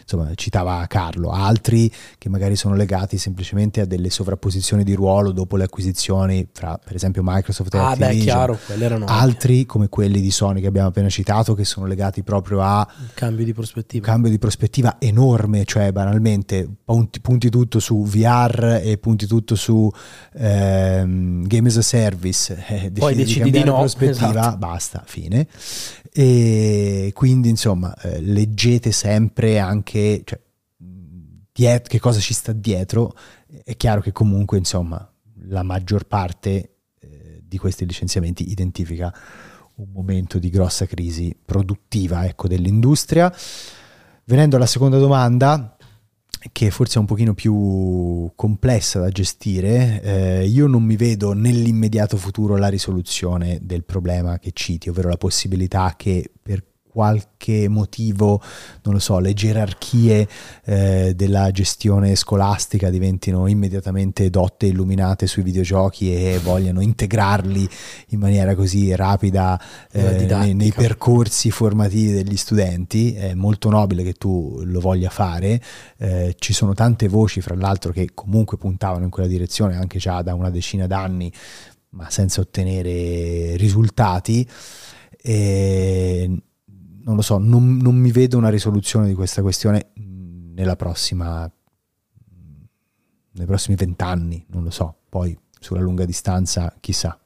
insomma, citava Carlo, altri che magari sono legati semplicemente a delle sovrapposizioni di ruolo dopo le acquisizioni fra per esempio Microsoft e ah, Activision. Beh, chiaro, erano altri come quelli di Sony che abbiamo appena citato che sono legati proprio a un cambio di prospettiva. Un cambio di prospettiva enorme, cioè banalmente punti, punti tutto su VR e punti tutto su ehm, Game as a Service, <laughs> eh, Poi decidi di, di no, prospettiva, esatto. basta, fine. E quindi insomma eh, leggete sempre anche cioè, diet- che cosa ci sta dietro. È chiaro che comunque insomma la maggior parte eh, di questi licenziamenti identifica un momento di grossa crisi produttiva ecco, dell'industria. Venendo alla seconda domanda, che forse è un pochino più complessa da gestire, eh, io non mi vedo nell'immediato futuro la risoluzione del problema che citi, ovvero la possibilità che per qualche motivo, non lo so, le gerarchie eh, della gestione scolastica diventino immediatamente dotte e illuminate sui videogiochi e vogliano integrarli in maniera così rapida eh, nei, nei, percorsi formativi degli studenti. È molto nobile che tu lo voglia fare. Eh, ci sono tante voci, fra l'altro, che comunque puntavano in quella direzione anche già da una decina d'anni, ma senza ottenere risultati. E non lo so, non, non mi vedo una risoluzione di questa questione nella prossima, nei prossimi vent'anni, non lo so, poi sulla lunga distanza chissà.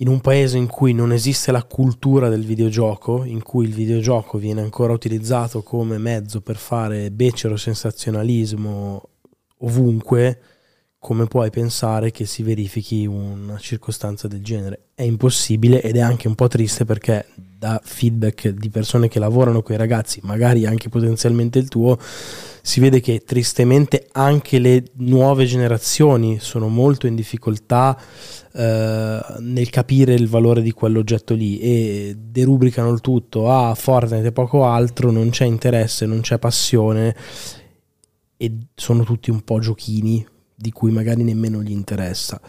In un paese in cui non esiste la cultura del videogioco, in cui il videogioco viene ancora utilizzato come mezzo per fare becero sensazionalismo ovunque, come puoi pensare che si verifichi una circostanza del genere? È impossibile ed è anche un po' triste perché da feedback di persone che lavorano con i ragazzi, magari anche potenzialmente il tuo, si vede che tristemente anche le nuove generazioni sono molto in difficoltà eh, nel capire il valore di quell'oggetto lì e derubricano il tutto a Fortnite e poco altro, non c'è interesse, non c'è passione e sono tutti un po' giochini di cui magari nemmeno gli interessa.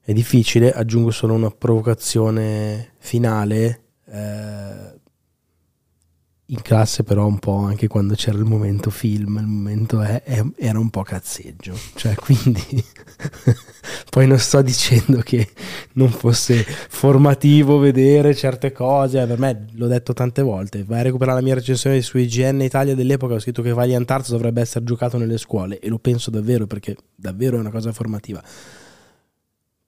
È difficile, aggiungo solo una provocazione finale. Eh, in classe però un po' anche quando c'era il momento film, il momento è, è, era un po' cazzeggio, cioè <laughs> quindi <laughs> poi non sto dicendo che non fosse formativo vedere certe cose, per me l'ho detto tante volte, vai a recuperare la mia recensione su IGN Italia dell'epoca, ho scritto che Valiant Arts dovrebbe essere giocato nelle scuole e lo penso davvero perché davvero è una cosa formativa,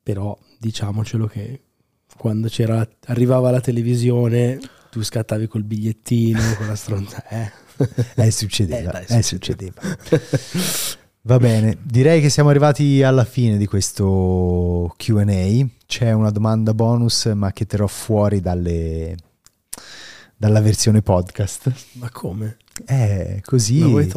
però diciamocelo che quando arrivava la televisione tu scattavi col bigliettino, con la stronza. <laughs> Eh, eh succedeva, eh, dai, eh, succedeva. Va bene, direi che siamo arrivati alla fine di questo QA. C'è una domanda bonus, ma che terrò fuori dalle, dalla versione podcast. Ma come? Eh, così,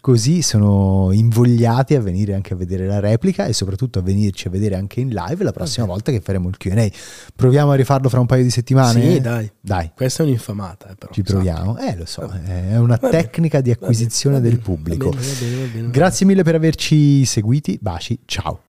così sono invogliati a venire anche a vedere la replica e soprattutto a venirci a vedere anche in live la prossima okay. volta che faremo il QA. Proviamo a rifarlo fra un paio di settimane? Sì, dai. dai. Questa è un'infamata. Eh, però, Ci proviamo. Eh, lo so, è una va tecnica bene, di acquisizione va bene, del pubblico. Va bene, Grazie mille per averci seguiti. Baci, ciao.